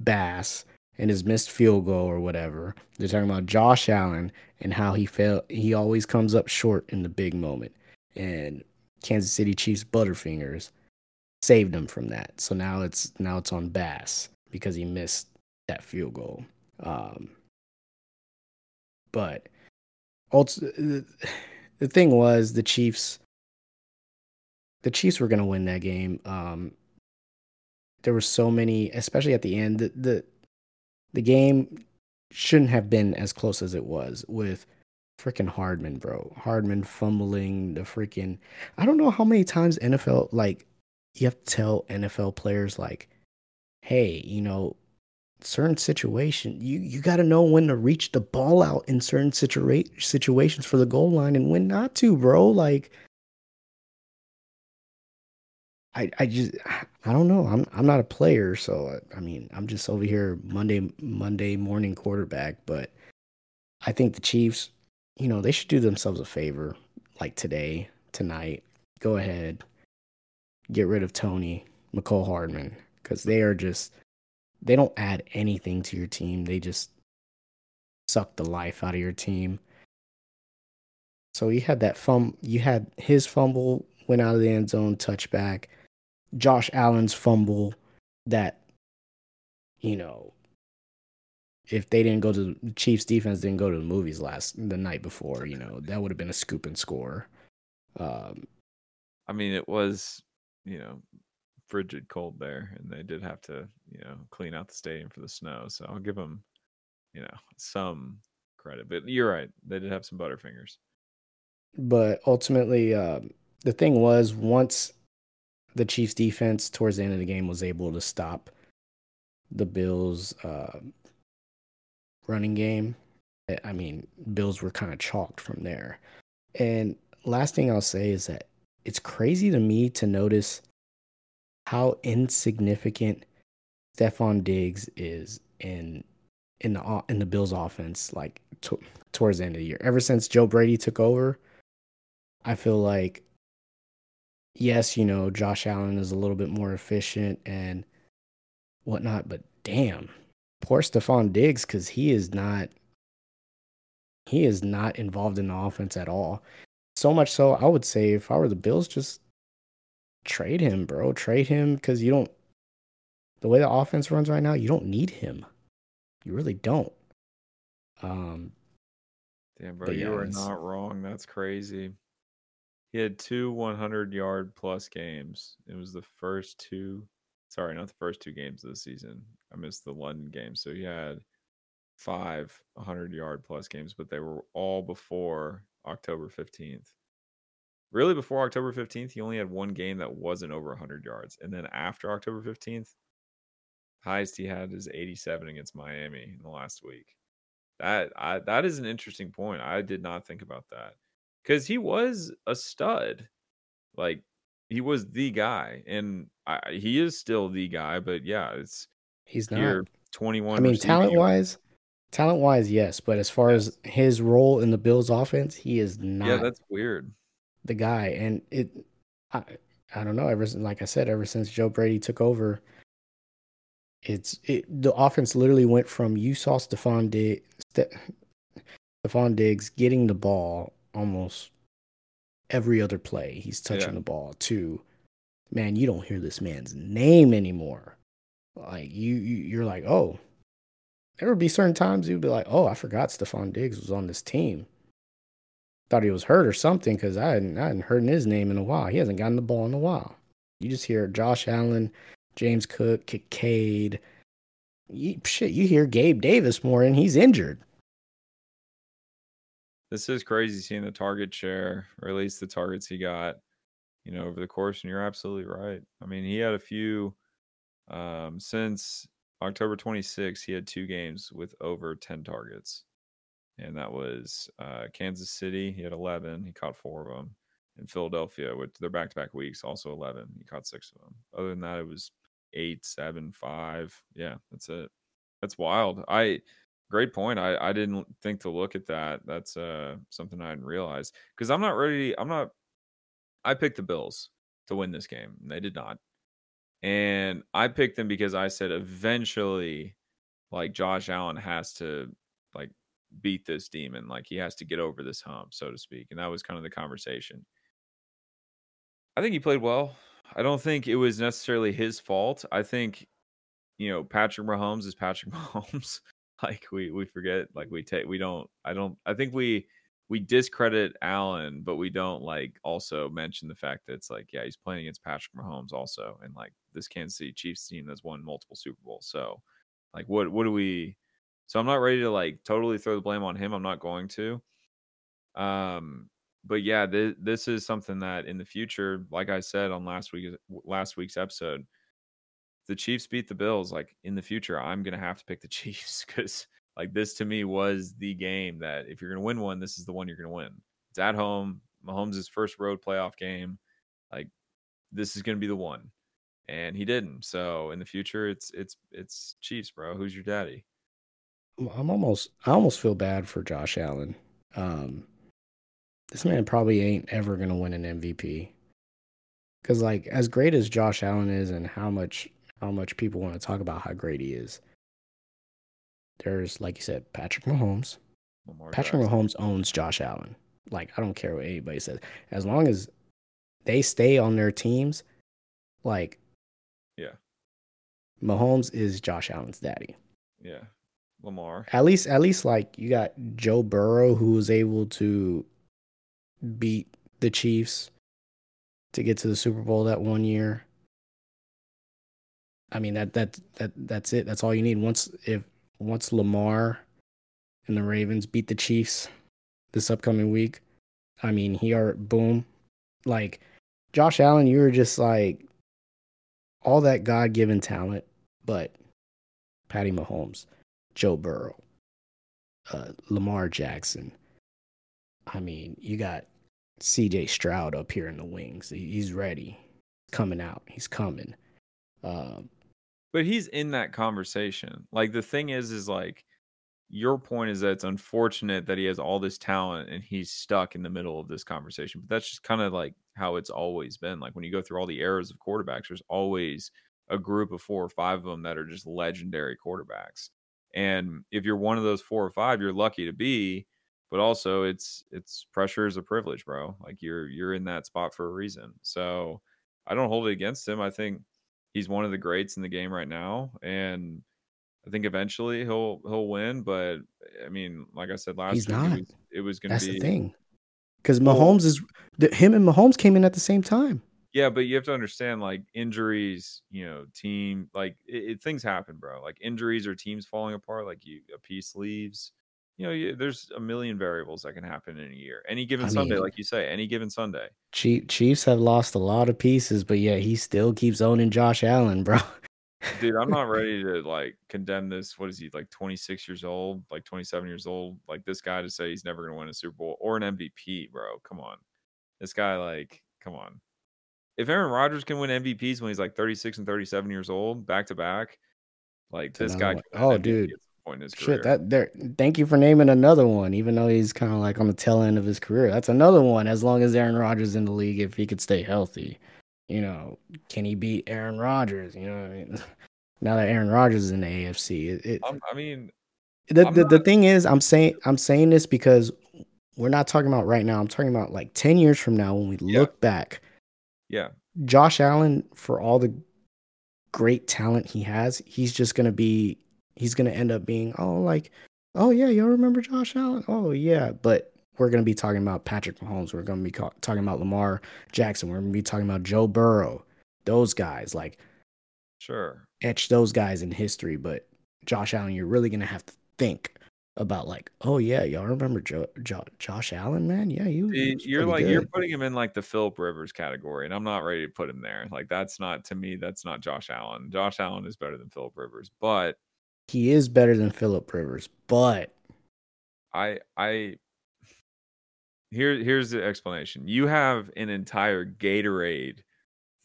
bass and his missed field goal or whatever. They're talking about josh allen and how he felt he always comes up short in the big moment. And kansas city chiefs butterfingers saved him from that. So now it's now it's on bass because he missed that field goal um, but the thing was the Chiefs. The Chiefs were going to win that game. Um, there were so many, especially at the end. The, the the game shouldn't have been as close as it was with freaking Hardman, bro. Hardman fumbling the freaking. I don't know how many times NFL like you have to tell NFL players like, hey, you know, certain situation you you got to know when to reach the ball out in certain situa- situations for the goal line and when not to bro like I, I just I don't know. I'm I'm not a player, so I, I mean I'm just over here Monday Monday morning quarterback. But I think the Chiefs, you know, they should do themselves a favor, like today, tonight. Go ahead, get rid of Tony, Mecole Hardman, because they are just they don't add anything to your team. They just suck the life out of your team. So you had that fum you had his fumble went out of the end zone touchback. Josh Allen's fumble that you know if they didn't go to the Chiefs defense didn't go to the movies last the night before, you know, that would have been a scoop and score. Um I mean it was, you know, frigid cold there, and they did have to, you know, clean out the stadium for the snow. So I'll give them, you know, some credit. But you're right; they did have some butterfingers. But ultimately, um, the thing was once the Chiefs' defense towards the end of the game was able to stop the Bills' uh, running game. Eh, I mean, Bills were kind of chalked from there. And last thing I'll say is that it's crazy to me to notice how insignificant Stefon Diggs is in in the in the Bills offense like t- towards the end of the year. Ever since Joe Brady took over, I feel like yes, you know, Josh Allen is a little bit more efficient and whatnot, but damn, poor Stefon Diggs because he is not he is not involved in the offense at all. So much so, I would say if I were the Bills, just trade him, bro. Trade him because you don't. The way the offense runs right now, you don't need him. You really don't. Um. Damn, bro, you are not wrong. That's crazy. He had two 100 yard plus games. It was the first two. Sorry, not the first two games of the season. I missed the London game. So he had five 100 yard plus games, but they were all before October 15th. Really, before October 15th, he only had one game that wasn't over 100 yards. And then after October 15th, highest he had is 87 against Miami in the last week. That I, that is an interesting point. I did not think about that because he was a stud. Like he was the guy, and I, he is still the guy. But yeah, it's he's not 21. I mean, talent wise, talent wise, yes. But as far as his role in the Bills' offense, he is not. Yeah, that's weird. The guy, and it, I, I don't know. Ever since, like I said, ever since Joe Brady took over, it's it. The offense literally went from you saw Stefon Diggs, Stefon Diggs getting the ball almost every other play. He's touching yeah. the ball to man. You don't hear this man's name anymore. Like you, you you're like, oh, there would be certain times you'd be like, oh, I forgot Stefon Diggs was on this team. Thought he was hurt or something because I hadn't, I hadn't heard his name in a while. He hasn't gotten the ball in a while. You just hear Josh Allen, James Cook, Kincaid. You, shit, you hear Gabe Davis more and he's injured. This is crazy seeing the target share, or at least the targets he got, you know, over the course. And you're absolutely right. I mean, he had a few um, since October 26, he had two games with over 10 targets. And that was uh, Kansas City. He had 11. He caught four of them. In Philadelphia, with their back to back weeks, also 11. He caught six of them. Other than that, it was eight, seven, five. Yeah, that's it. That's wild. I, great point. I, I didn't think to look at that. That's uh, something I didn't realize. Because I'm not ready. I'm not, I picked the Bills to win this game. And they did not. And I picked them because I said eventually, like Josh Allen has to like beat this demon. Like he has to get over this hump, so to speak. And that was kind of the conversation. I think he played well. I don't think it was necessarily his fault. I think, you know, Patrick Mahomes is Patrick Mahomes. like we we forget, like we take we don't I don't I think we we discredit Allen, but we don't like also mention the fact that it's like, yeah, he's playing against Patrick Mahomes also, and like this Kansas City Chiefs team that's won multiple Super Bowls. So, like, what what do we? So I'm not ready to like totally throw the blame on him. I'm not going to. Um, but yeah, th- this is something that in the future, like I said on last week last week's episode, the Chiefs beat the Bills. Like in the future, I'm gonna have to pick the Chiefs because like this to me was the game that if you're to win one, this is the one you're to win. It's at home. Mahomes' first road playoff game. Like this is to be the one. And he didn't. So in the future, it's it's it's Chiefs, bro. Who's your daddy? I'm almost I almost feel bad for Josh Allen. Um, this man probably ain't ever gonna win an MVP. Cause like as great as Josh Allen is, and how much how much people want to talk about how great he is, there's like you said, Patrick Mahomes. Lamar Patrick Jackson. Mahomes owns Josh Allen. Like I don't care what anybody says, as long as they stay on their teams. Like, yeah, Mahomes is Josh Allen's daddy. Yeah, Lamar. At least, at least, like you got Joe Burrow, who was able to beat the Chiefs to get to the Super Bowl that one year. I mean that that that that's it. That's all you need. Once if once Lamar and the Ravens beat the Chiefs this upcoming week, I mean, he are boom. Like Josh Allen, you were just like all that God given talent, but Patty Mahomes, Joe Burrow, uh, Lamar Jackson. I mean, you got CJ Stroud up here in the wings. He's ready. He's coming out. He's coming. Um, but he's in that conversation. Like the thing is, is like your point is that it's unfortunate that he has all this talent and he's stuck in the middle of this conversation. But that's just kind of like how it's always been. Like when you go through all the eras of quarterbacks, there's always a group of four or five of them that are just legendary quarterbacks. And if you're one of those four or five, you're lucky to be. But also, it's it's pressure is a privilege, bro. Like you're you're in that spot for a reason. So I don't hold it against him. I think he's one of the greats in the game right now, and I think eventually he'll he'll win. But I mean, like I said last he's week, not. it was, was going to That's be the thing. Because Mahomes is him and Mahomes came in at the same time. Yeah, but you have to understand, like injuries, you know, team, like it, it- things happen, bro. Like injuries or teams falling apart, like you a piece leaves. You know, you, there's a million variables that can happen in a year. Any given I Sunday, mean- like you say, any given Sunday. Chief, Chiefs have lost a lot of pieces, but yeah, he still keeps owning Josh Allen, bro. Dude, I'm not ready to like condemn this. What is he like 26 years old, like 27 years old? Like this guy to say he's never gonna win a Super Bowl or an MVP, bro. Come on. This guy, like, come on. If Aaron Rodgers can win MVPs when he's like 36 and 37 years old, back to back, like this guy Oh, MVP dude. at point in his career. Shit, that there. Thank you for naming another one, even though he's kind of like on the tail end of his career. That's another one. As long as Aaron Rodgers in the league, if he could stay healthy, you know, can he beat Aaron Rodgers? You know, what I mean, now that Aaron Rodgers is in the AFC, it, it I'm- mean, the, the, the thing is, I'm saying I'm saying this because we're not talking about right now. I'm talking about like ten years from now when we Yeah. look back. Yeah, Josh Allen, for all the great talent he has, he's just gonna be he's gonna end up being oh like oh yeah y'all remember Josh Allen? Oh yeah. But we're gonna be talking about Patrick Mahomes. We're gonna be ca- talking about Lamar Jackson. We're gonna be talking about Joe Burrow. Those guys like sure. etch those guys in history. But Josh Allen you're really gonna have to think about like oh yeah y'all remember jo- jo- Josh Allen man yeah you. You're like you're putting him in like the Philip Rivers category, and I'm not ready to put him there. Like that's not to me, that's not Josh Allen. Josh Allen is better than Philip Rivers, but he is better than Philip Rivers but I I here here's the explanation. You have an entire Gatorade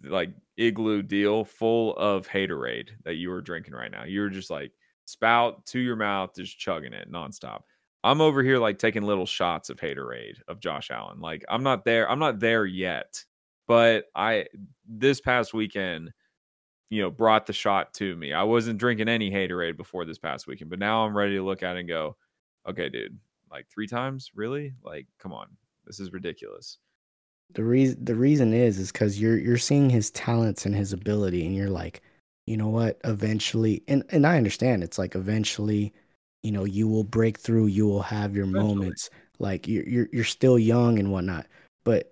like igloo deal full of haterade that you are drinking right now. You're just like spout to your mouth, just chugging it nonstop. I'm over here like taking little shots of haterade of Josh Allen. Like I'm not there. I'm not there yet. But I this past weekend, you know, brought the shot to me. I wasn't drinking any haterade before this past weekend, but now I'm ready to look at it and go, okay, dude, like three times, really? Like, come on, this is ridiculous. the reason the reason is is because you're you're seeing his talents and his ability and you're like you know what eventually and and i understand it's like eventually you know you will break through you will have your Eventually. moments like you're, you're you're still young and whatnot but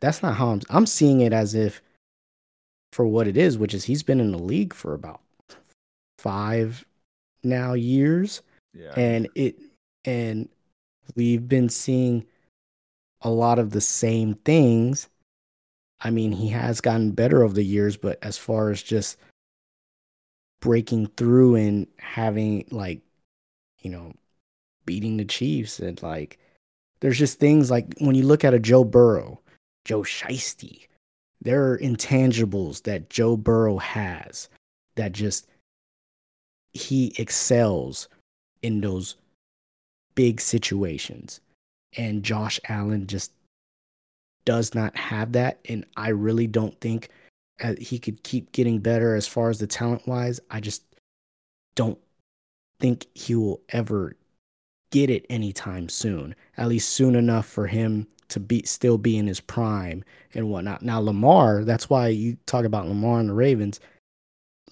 that's not how i'm i'm seeing it as if for what it is which is he's been in the league for about five now years Yeah. and it and we've been seeing a lot of the same things i mean he has gotten better over the years but as far as just breaking through and having like you know beating the chiefs and like there's just things like when you look at a joe burrow joe shiesty there are intangibles that joe burrow has that just he excels in those big situations. And Josh Allen just does not have that. And I really don't think he could keep getting better as far as the talent wise. I just don't think he will ever get it anytime soon, at least soon enough for him to be still be in his prime and whatnot. Now, Lamar, that's why you talk about Lamar and the Ravens.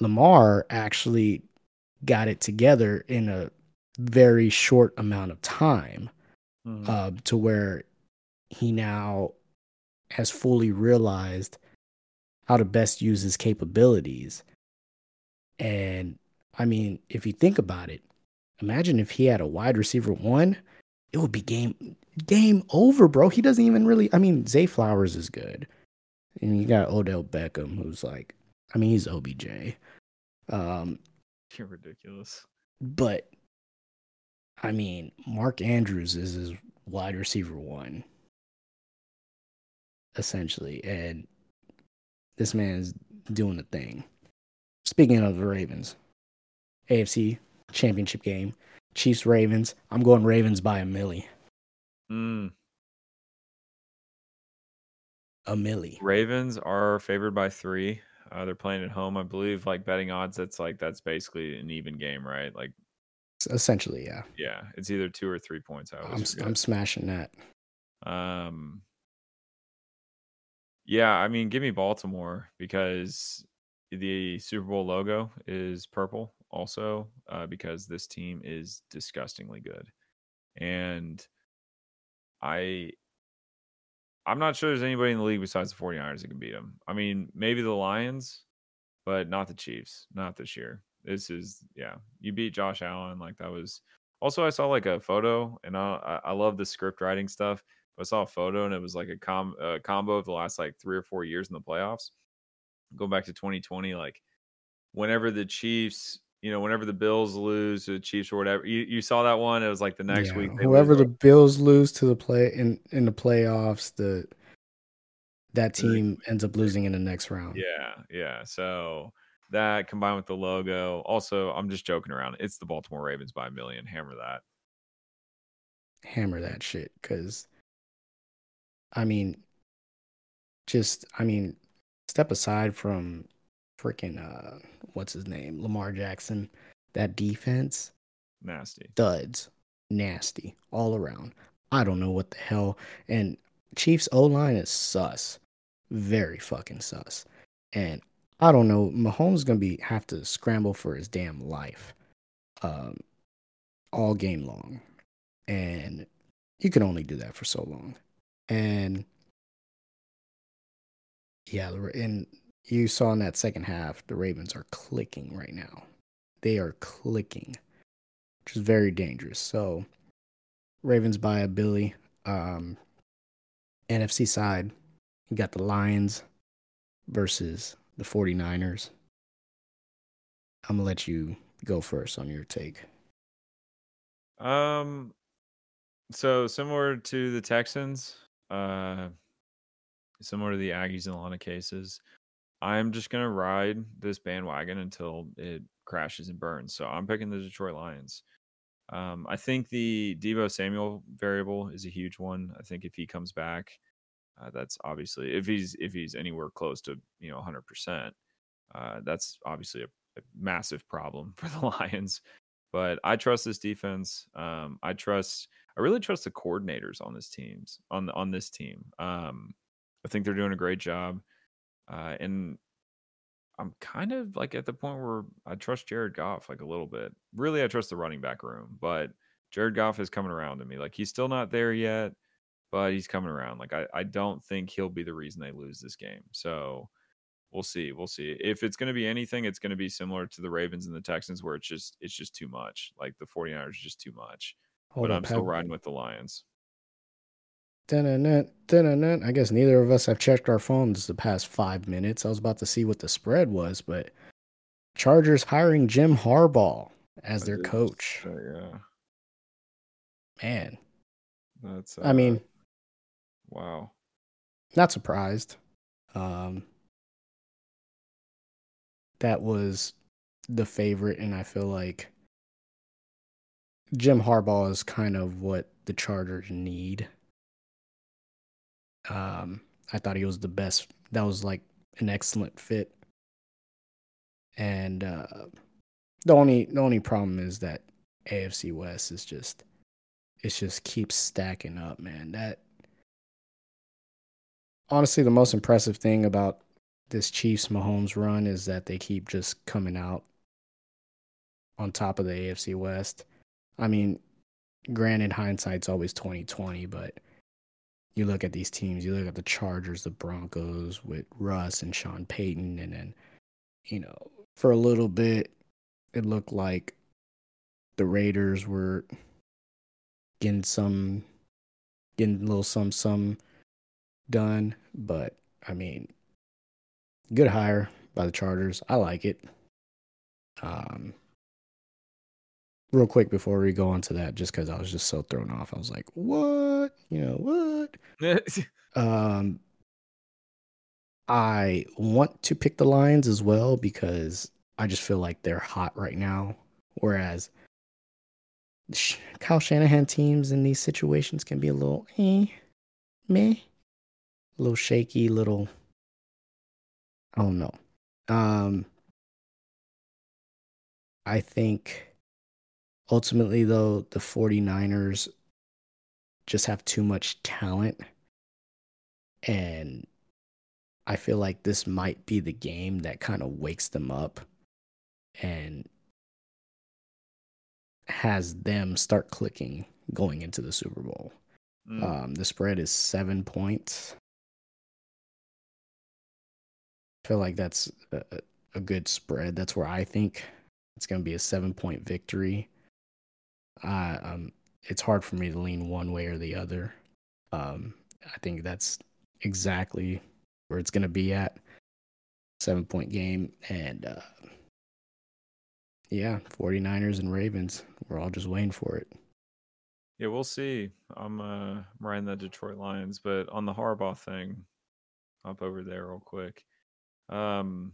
Lamar actually got it together in a very short amount of time Mhm. uh, to where he now has fully realized how to best use his capabilities. And I mean, if you think about it, imagine if he had a wide receiver one, it would be game game over, bro. He doesn't even really. I mean, Zay Flowers is good, and you got Odell Beckham, who's like, I mean, he's OBJ. Um, You're ridiculous. but I mean, Mark Andrews is his wide receiver one, essentially, and this man is doing the thing. speaking of the Ravens, AFC Championship game, Chiefs Ravens. I'm going Ravens by a milli. Mm. A milli. Ravens are favored by three. Uh, they're playing at home, I believe. Like betting odds, that's like that's basically an even game, right? Like essentially, yeah. Yeah, it's either two or three points. I I'm I'm smashing that. Um. Yeah, I mean, give me Baltimore because the Super Bowl logo is purple, also uh, because this team is disgustingly good, and I I'm not sure there's anybody in the league besides the 49ers that can beat them. I mean, maybe the Lions, but not the Chiefs. Not this year. This is yeah. You beat Josh Allen like that was. Also, I saw like a photo, and I I love the script writing stuff. I saw a photo, and it was like a com a combo of the last like three or four years in the playoffs. Going back to 2020, like whenever the Chiefs you know, whenever the Bills lose to the Chiefs or whatever, you, you saw that one. It was like the next yeah, week. Whoever the Bills lose to the play in in the playoffs, the that team ends up losing in the next round. Yeah, yeah. So that combined with the logo, also, I'm just joking around. It's the Baltimore Ravens by a million. Hammer that. Hammer that shit, because I mean, just I mean, step aside from freaking uh what's his name? Lamar Jackson. That defense nasty. Duds. Nasty all around. I don't know what the hell. And Chiefs O line is sus. Very fucking sus. And I don't know. Mahomes gonna be have to scramble for his damn life. Um all game long. And you can only do that for so long. And yeah, and you saw in that second half, the Ravens are clicking right now. They are clicking, which is very dangerous. So, Ravens by a Billy. Um, NFC side, you got the Lions versus the 49ers. I'm going to let you go first on your take. Um, so similar to the Texans, uh, similar to the Aggies in a lot of cases. I'm just gonna ride this bandwagon until it crashes and burns. So I'm picking the Detroit Lions. Um, I think the Deebo Samuel variable is a huge one. I think if he comes back, uh, that's obviously if he's if he's anywhere close to you know 100, uh, percent that's obviously a, a, massive problem for the Lions. But I trust this defense. Um, I trust. I really trust the coordinators on this teams on on this team. Um, I think they're doing a great job. Uh, and I'm kind of like at the point where I trust Jared Goff like a little bit. Really, I trust the running back room, but Jared Goff is coming around to me. Like he's still not there yet, but he's coming around. Like I, I don't think he'll be the reason they lose this game. So we'll see. We'll see. If it's going to be anything, it's going to be similar to the Ravens and the Texans, where it's just it's just too much. Like the 49ers just too much. Hold but up, I'm still riding with the Lions. I guess neither of us have checked our phones the past five minutes. I was about to see what the spread was, but Chargers hiring Jim Harbaugh as their coach. Uh, yeah. Man. That's uh, I mean wow. Not surprised. Um that was the favorite and I feel like Jim Harbaugh is kind of what the Chargers need um, I thought he was the best. That was like an excellent fit. And uh, the only the only problem is that AFC West is just it just keeps stacking up, man. That honestly the most impressive thing about this Chiefs Mahomes run is that they keep just coming out on top of the AFC West. I mean, granted hindsight's always 2020, but you look at these teams, you look at the Chargers, the Broncos with Russ and Sean Payton, and then, you know, for a little bit, it looked like the Raiders were getting some, getting a little some, some done. But, I mean, good hire by the Chargers. I like it. Um, real quick before we go on to that, just because I was just so thrown off, I was like, "What? You know what?" um, I want to pick the Lions as well because I just feel like they're hot right now. Whereas Kyle Shanahan teams in these situations can be a little eh, meh, a little shaky, little. I don't know. Um, I think ultimately, though, the 49ers just have too much talent. And I feel like this might be the game that kind of wakes them up and has them start clicking going into the Super Bowl. Mm. Um, the spread is seven points. I feel like that's a, a good spread. That's where I think it's going to be a seven point victory. Uh, um, it's hard for me to lean one way or the other. Um, I think that's exactly where it's going to be at. Seven point game. And uh, yeah, 49ers and Ravens. We're all just waiting for it. Yeah, we'll see. I'm uh riding the Detroit Lions, but on the Harbaugh thing, up over there real quick. Um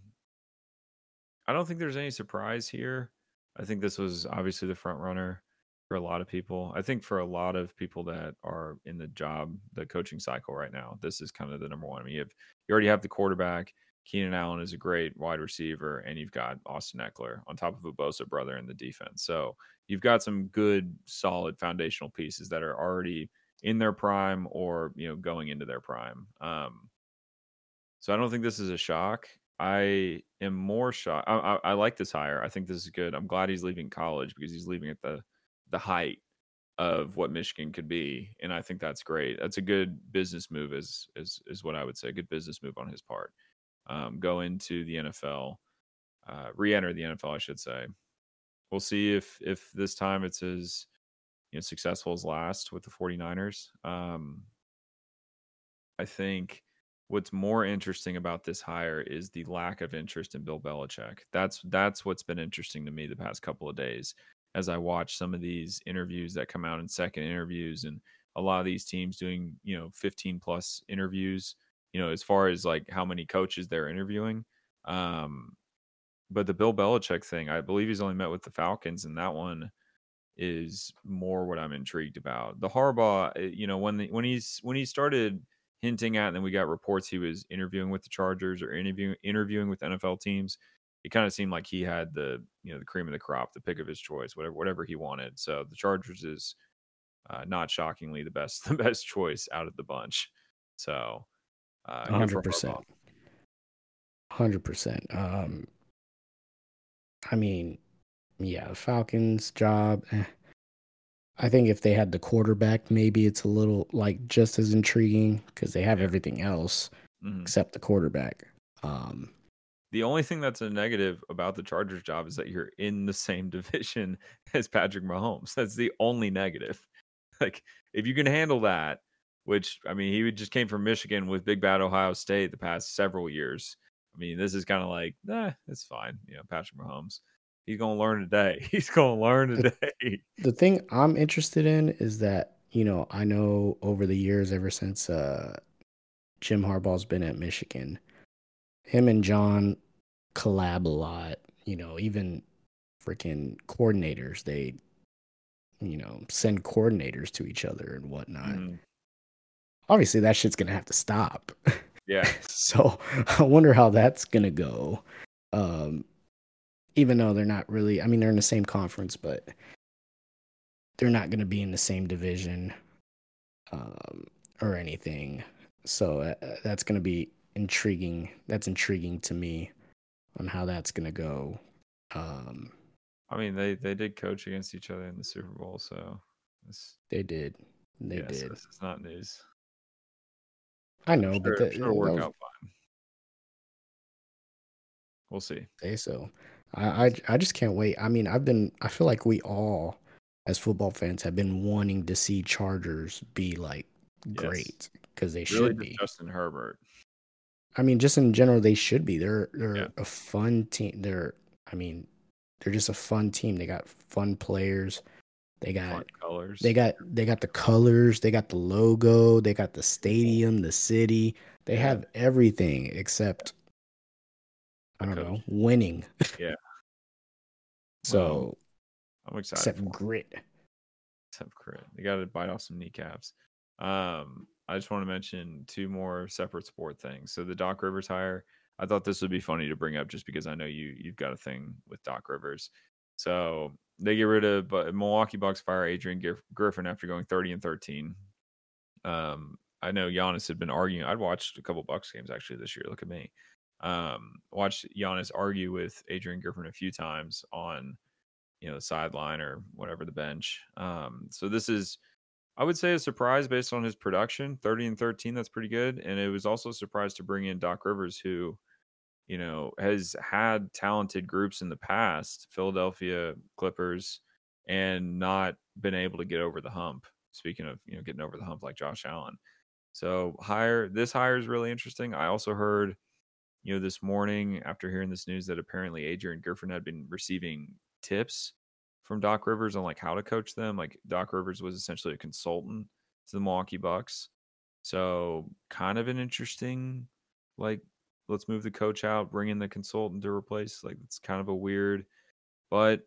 I don't think there's any surprise here. I think this was obviously the front runner for a lot of people. I think for a lot of people that are in the job, the coaching cycle right now, this is kind of the number one. I mean, you have you already have the quarterback. Keenan Allen is a great wide receiver, and you've got Austin Ekeler on top of a Bosa brother in the defense. So you've got some good, solid foundational pieces that are already in their prime or you know going into their prime. Um, so I don't think this is a shock. I am more shocked. I, I, I, like this hire. I think this is good. I'm glad he's leaving college because he's leaving at the the height of what Michigan could be, and I think that's great. That's a good business move, is is is what I would say. A good business move on his part. Um, go into the NFL, uh, re-enter the NFL, I should say. We'll see if if this time it's as you know successful as last with the 49ers. Um, I think what's more interesting about this hire is the lack of interest in Bill Belichick. That's that's what's been interesting to me the past couple of days as I watch some of these interviews that come out in second interviews and a lot of these teams doing, you know, 15 plus interviews, you know, as far as like how many coaches they're interviewing. Um, but the Bill Belichick thing, I believe he's only met with the Falcons, and that one is more what I'm intrigued about. The Harbaugh, eh, you know, when the, when he's when he started hinting at, and then we got reports he was interviewing with the Chargers or interviewing interviewing with NFL teams. It kind of seemed like he had the you know the cream of the crop, the pick of his choice, whatever whatever he wanted. So the Chargers is uh, not shockingly the best the best choice out of the bunch. So, uh, hundred percent, hundred percent. Um, I mean, yeah, Falcons job. Eh. I think if they had the quarterback, maybe it's a little like just as intriguing because they have everything else mm-hmm. except the quarterback. Um, the only thing that's a negative about the Chargers job is that you're in the same division as Patrick Mahomes. That's the only negative. Like if you can handle that, which I mean, he just came from Michigan with Big Bad Ohio State the past several years. I mean, this is kind of like, nah, it's fine. You know, Patrick Mahomes he's gonna learn today. He's gonna learn today. The thing I'm interested in is that you know I know over the years, ever since uh, Jim Harbaugh's been at Michigan, him and John collab a lot. You know, even freaking coordinators, they you know send coordinators to each other and whatnot. Mm. Obviously, that shit's gonna have to stop. Yeah. so I wonder how that's gonna go. Um, even though they're not really i mean they're in the same conference but they're not going to be in the same division um, or anything so uh, uh that's going to be intriguing that's intriguing to me on how that's going to go. Um, i mean they they did coach against each other in the super bowl so they did. They yeah, did. so it's not news. I know sure, but the, sure work was, out fine. We'll see. Say so. I, I I just can't wait. I mean, I've been I feel like we all as football fans have been wanting to see Chargers be like great because they really should be. Justin Herbert. I mean, just in general, they should be. They're they're yeah. a fun team. They're I mean, they're just a fun team. They got fun players. They got fun colors. They got they got the colors. They got the logo. They got the stadium, the city. They yeah. have everything except I don't know, winning. Yeah. So I'm excited. except grit. Except grit. They got to bite off some kneecaps. Um, I just want to mention two more separate sport things. So the Doc Rivers hire, I thought this would be funny to bring up just because I know you you've got a thing with Doc Rivers. So they get rid of but Milwaukee Bucks fire Adrian Griffin after going 30 and 13. Um, I know Giannis had been arguing. I'd watched a couple Bucks games actually this year. Look at me. Um, watched Giannis argue with Adrian Griffin a few times on, you know, the sideline or whatever the bench. Um, so this is, I would say, a surprise based on his production. Thirty and thirteen, that's pretty good. And it was also a surprise to bring in Doc Rivers, who, you know, has had talented groups in the past, Philadelphia Clippers, and not been able to get over the hump. Speaking of, you know, getting over the hump like Josh Allen. So hire this hire is really interesting. I also heard, you know, this morning after hearing this news that apparently Adrian Griffin had been receiving tips from Doc Rivers on like how to coach them. Like Doc Rivers was essentially a consultant to the Milwaukee Bucks. So kind of an interesting, like, let's move the coach out, bring in the consultant to replace. Like it's kind of a weird, but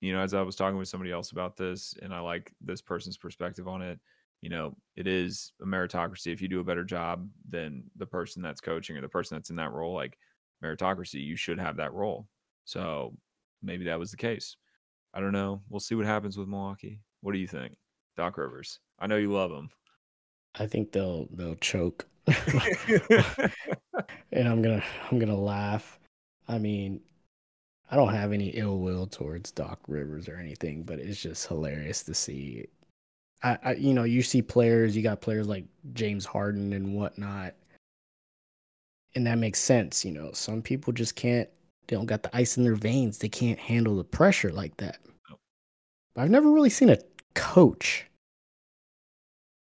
you know, as I was talking with somebody else about this, and I like this person's perspective on it, you know, it is a meritocracy. If you do a better job than the person that's coaching or the person that's in that role, like meritocracy, you should have that role. So maybe that was the case. I don't know. We'll see what happens with Milwaukee. What do you think, Doc Rivers? I know you love him. I think they'll they'll choke. and I'm gonna I'm gonna laugh. I mean, I don't have any ill will towards Doc Rivers or anything, but it's just hilarious to see. I, I you know you see players, you got players like James Harden and whatnot, and that makes sense. You know, some people just can't. They don't got the ice in their veins. They can't handle the pressure like that. But I've never really seen a coach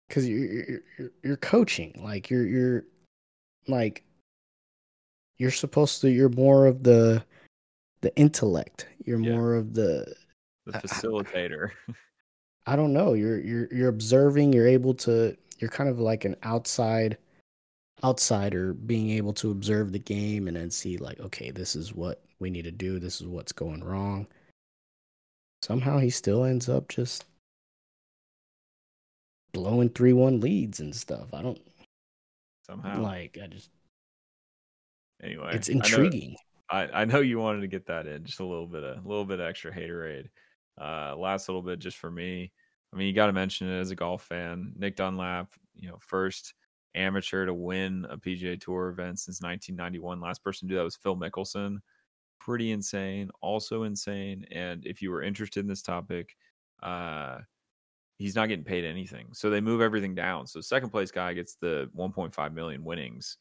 because you're, you're you're coaching like you're you're like you're supposed to you're more of the the intellect you're Yeah. more of the the I- I- facilitator. i don't know you're you're you're observing you're able to you're kind of like an outside outsider being able to observe the game and then see like okay this is what we need to do this is what's going wrong somehow he still ends up just blowing 3-1 leads and stuff i don't Somehow. like i just anyway, it's I know- intriguing I, I know you wanted to get that in just a little bit of a little bit of extra haterade. Uh, last little bit just for me. I mean, you got to mention it as a golf fan. Nick Dunlap, you know, first amateur to win a PGA Tour event since 1991. Last person to do that was Phil Mickelson. Pretty insane. Also insane. And if you were interested in this topic, uh, he's not getting paid anything. So they move everything down. So second place guy gets the 1.5 million winnings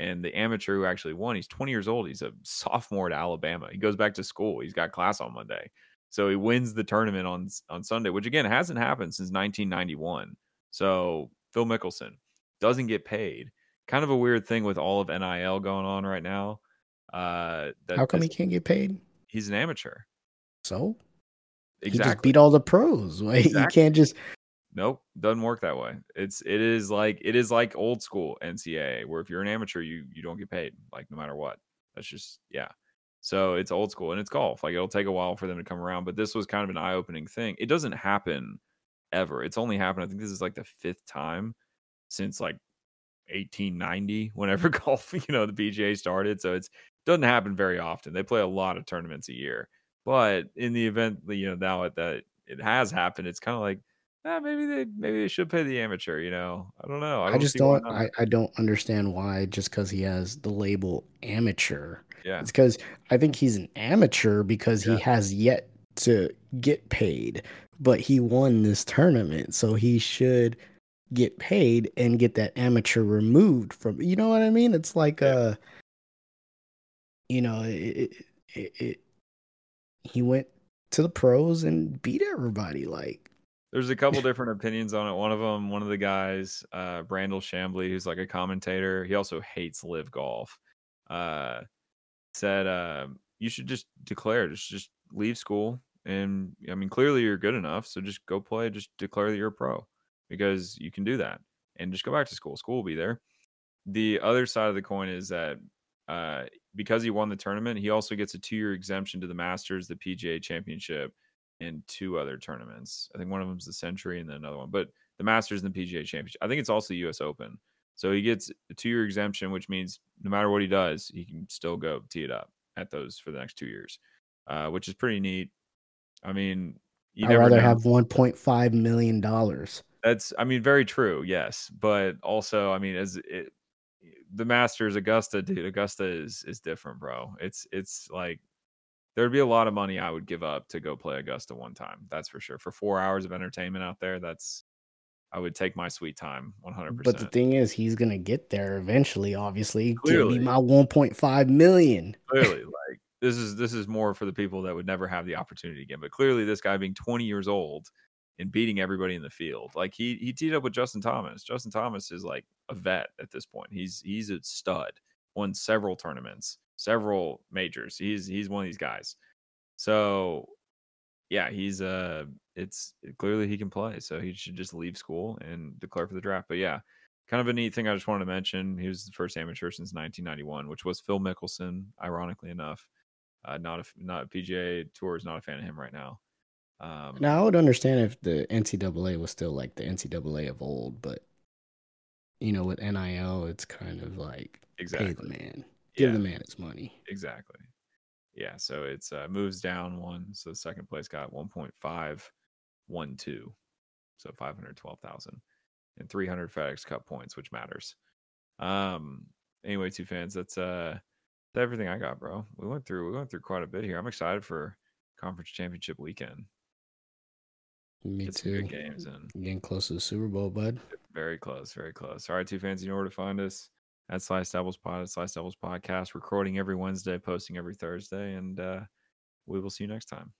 and the amateur who actually won he's 20 years old he's a sophomore at alabama he goes back to school he's got class on monday so he wins the tournament on on sunday which again hasn't happened since 1991 so phil mickelson doesn't get paid kind of a weird thing with all of nil going on right now uh that how come he can't get paid he's an amateur so he exactly just beat all the pros like you can't just Nope, doesn't work that way. It's it is like it is like old school NCAA where if you're an amateur, you you don't get paid like no matter what. That's just yeah. So it's old school and it's golf. Like it'll take a while for them to come around, but this was kind of an eye opening thing. It doesn't happen ever. It's only happened. I think this is like the fifth time since like 1890, whenever golf, you know, the PGA started. So it's doesn't happen very often. They play a lot of tournaments a year, but in the event that you know now that it has happened, it's kind of like ah, maybe they maybe they should pay the amateur. You know, I don't know. I, I, don't just don't. I, I don't understand why just because he has the label amateur yeah, it's because i think he's an amateur because Yeah. he has yet to get paid but he won this tournament so he should get paid and get that amateur removed from you know what i mean it's like uh you know it, it, it, he went to the pros and beat everybody like there's a couple different opinions on it. One of them, one of the guys, uh, Brandel Chamblee, who's like a commentator. He also hates LIV golf. Uh, said uh, you should just declare, just just leave school, and I mean clearly you're good enough, so just go play. Just declare that you're a pro because you can do that, and just go back to school. School will be there. The other side of the coin is that uh, because he won the tournament, he also gets a two year exemption to the Masters, the PGA Championship, and two other tournaments. I think one of them's the Sentry and then another one, but the Masters and the PGA Championship. I think it's also the U.S. Open. So he gets a two year exemption, which means no matter what he does, he can still go tee it up at those for the next two years, uh, which is pretty neat. I mean, I'd rather know. have 1.5 million dollars. That's, I mean, very true. Yes, but also, I mean, as it, the Masters, Augusta, dude, Augusta is is different, bro. It's it's like there'd be a lot of money I would give up to go play Augusta one time. That's for sure. For four hours of entertainment out there, that's I would take my sweet time 100%. But the thing is, he's going to get there eventually, obviously. Clearly. Give me my 1.5 million. Clearly, like this is this is more for the people that would never have the opportunity again. But clearly, this guy being 20 years old and beating everybody in the field, like he he teed up with Justin Thomas. Justin Thomas is like a vet at this point. He's he's a stud. Won several tournaments, several majors. He's he's one of these guys. So yeah, he's uh it's clearly he can play. So he should just leave school and declare for the draft. But yeah, kind of a neat thing I just wanted to mention. He was the first amateur since 1991, which was Phil Mickelson, ironically enough. Uh, not a not a PGA Tour is not a fan of him right now. Um, now I would understand if the NCAA was still like the NCAA of old, but you know, with NIL, it's kind of like exactly. the man, give yeah. the man his money. Exactly. Yeah. So it's uh, moves down one. So the second place got 1.512, so 512,000 and 300 FedEx Cup points, which matters. Um. Anyway, two fans. That's uh that's everything I got, bro. We went through we went through quite a bit here. I'm excited for conference championship weekend. Me it's too. games and getting close to the Super Bowl, bud. Very close, very close. All right, two fans, you know where to find us at Slice Devils Pod, at Slice Devils Podcast, recording every Wednesday, posting every Thursday, and uh, we will see you next time.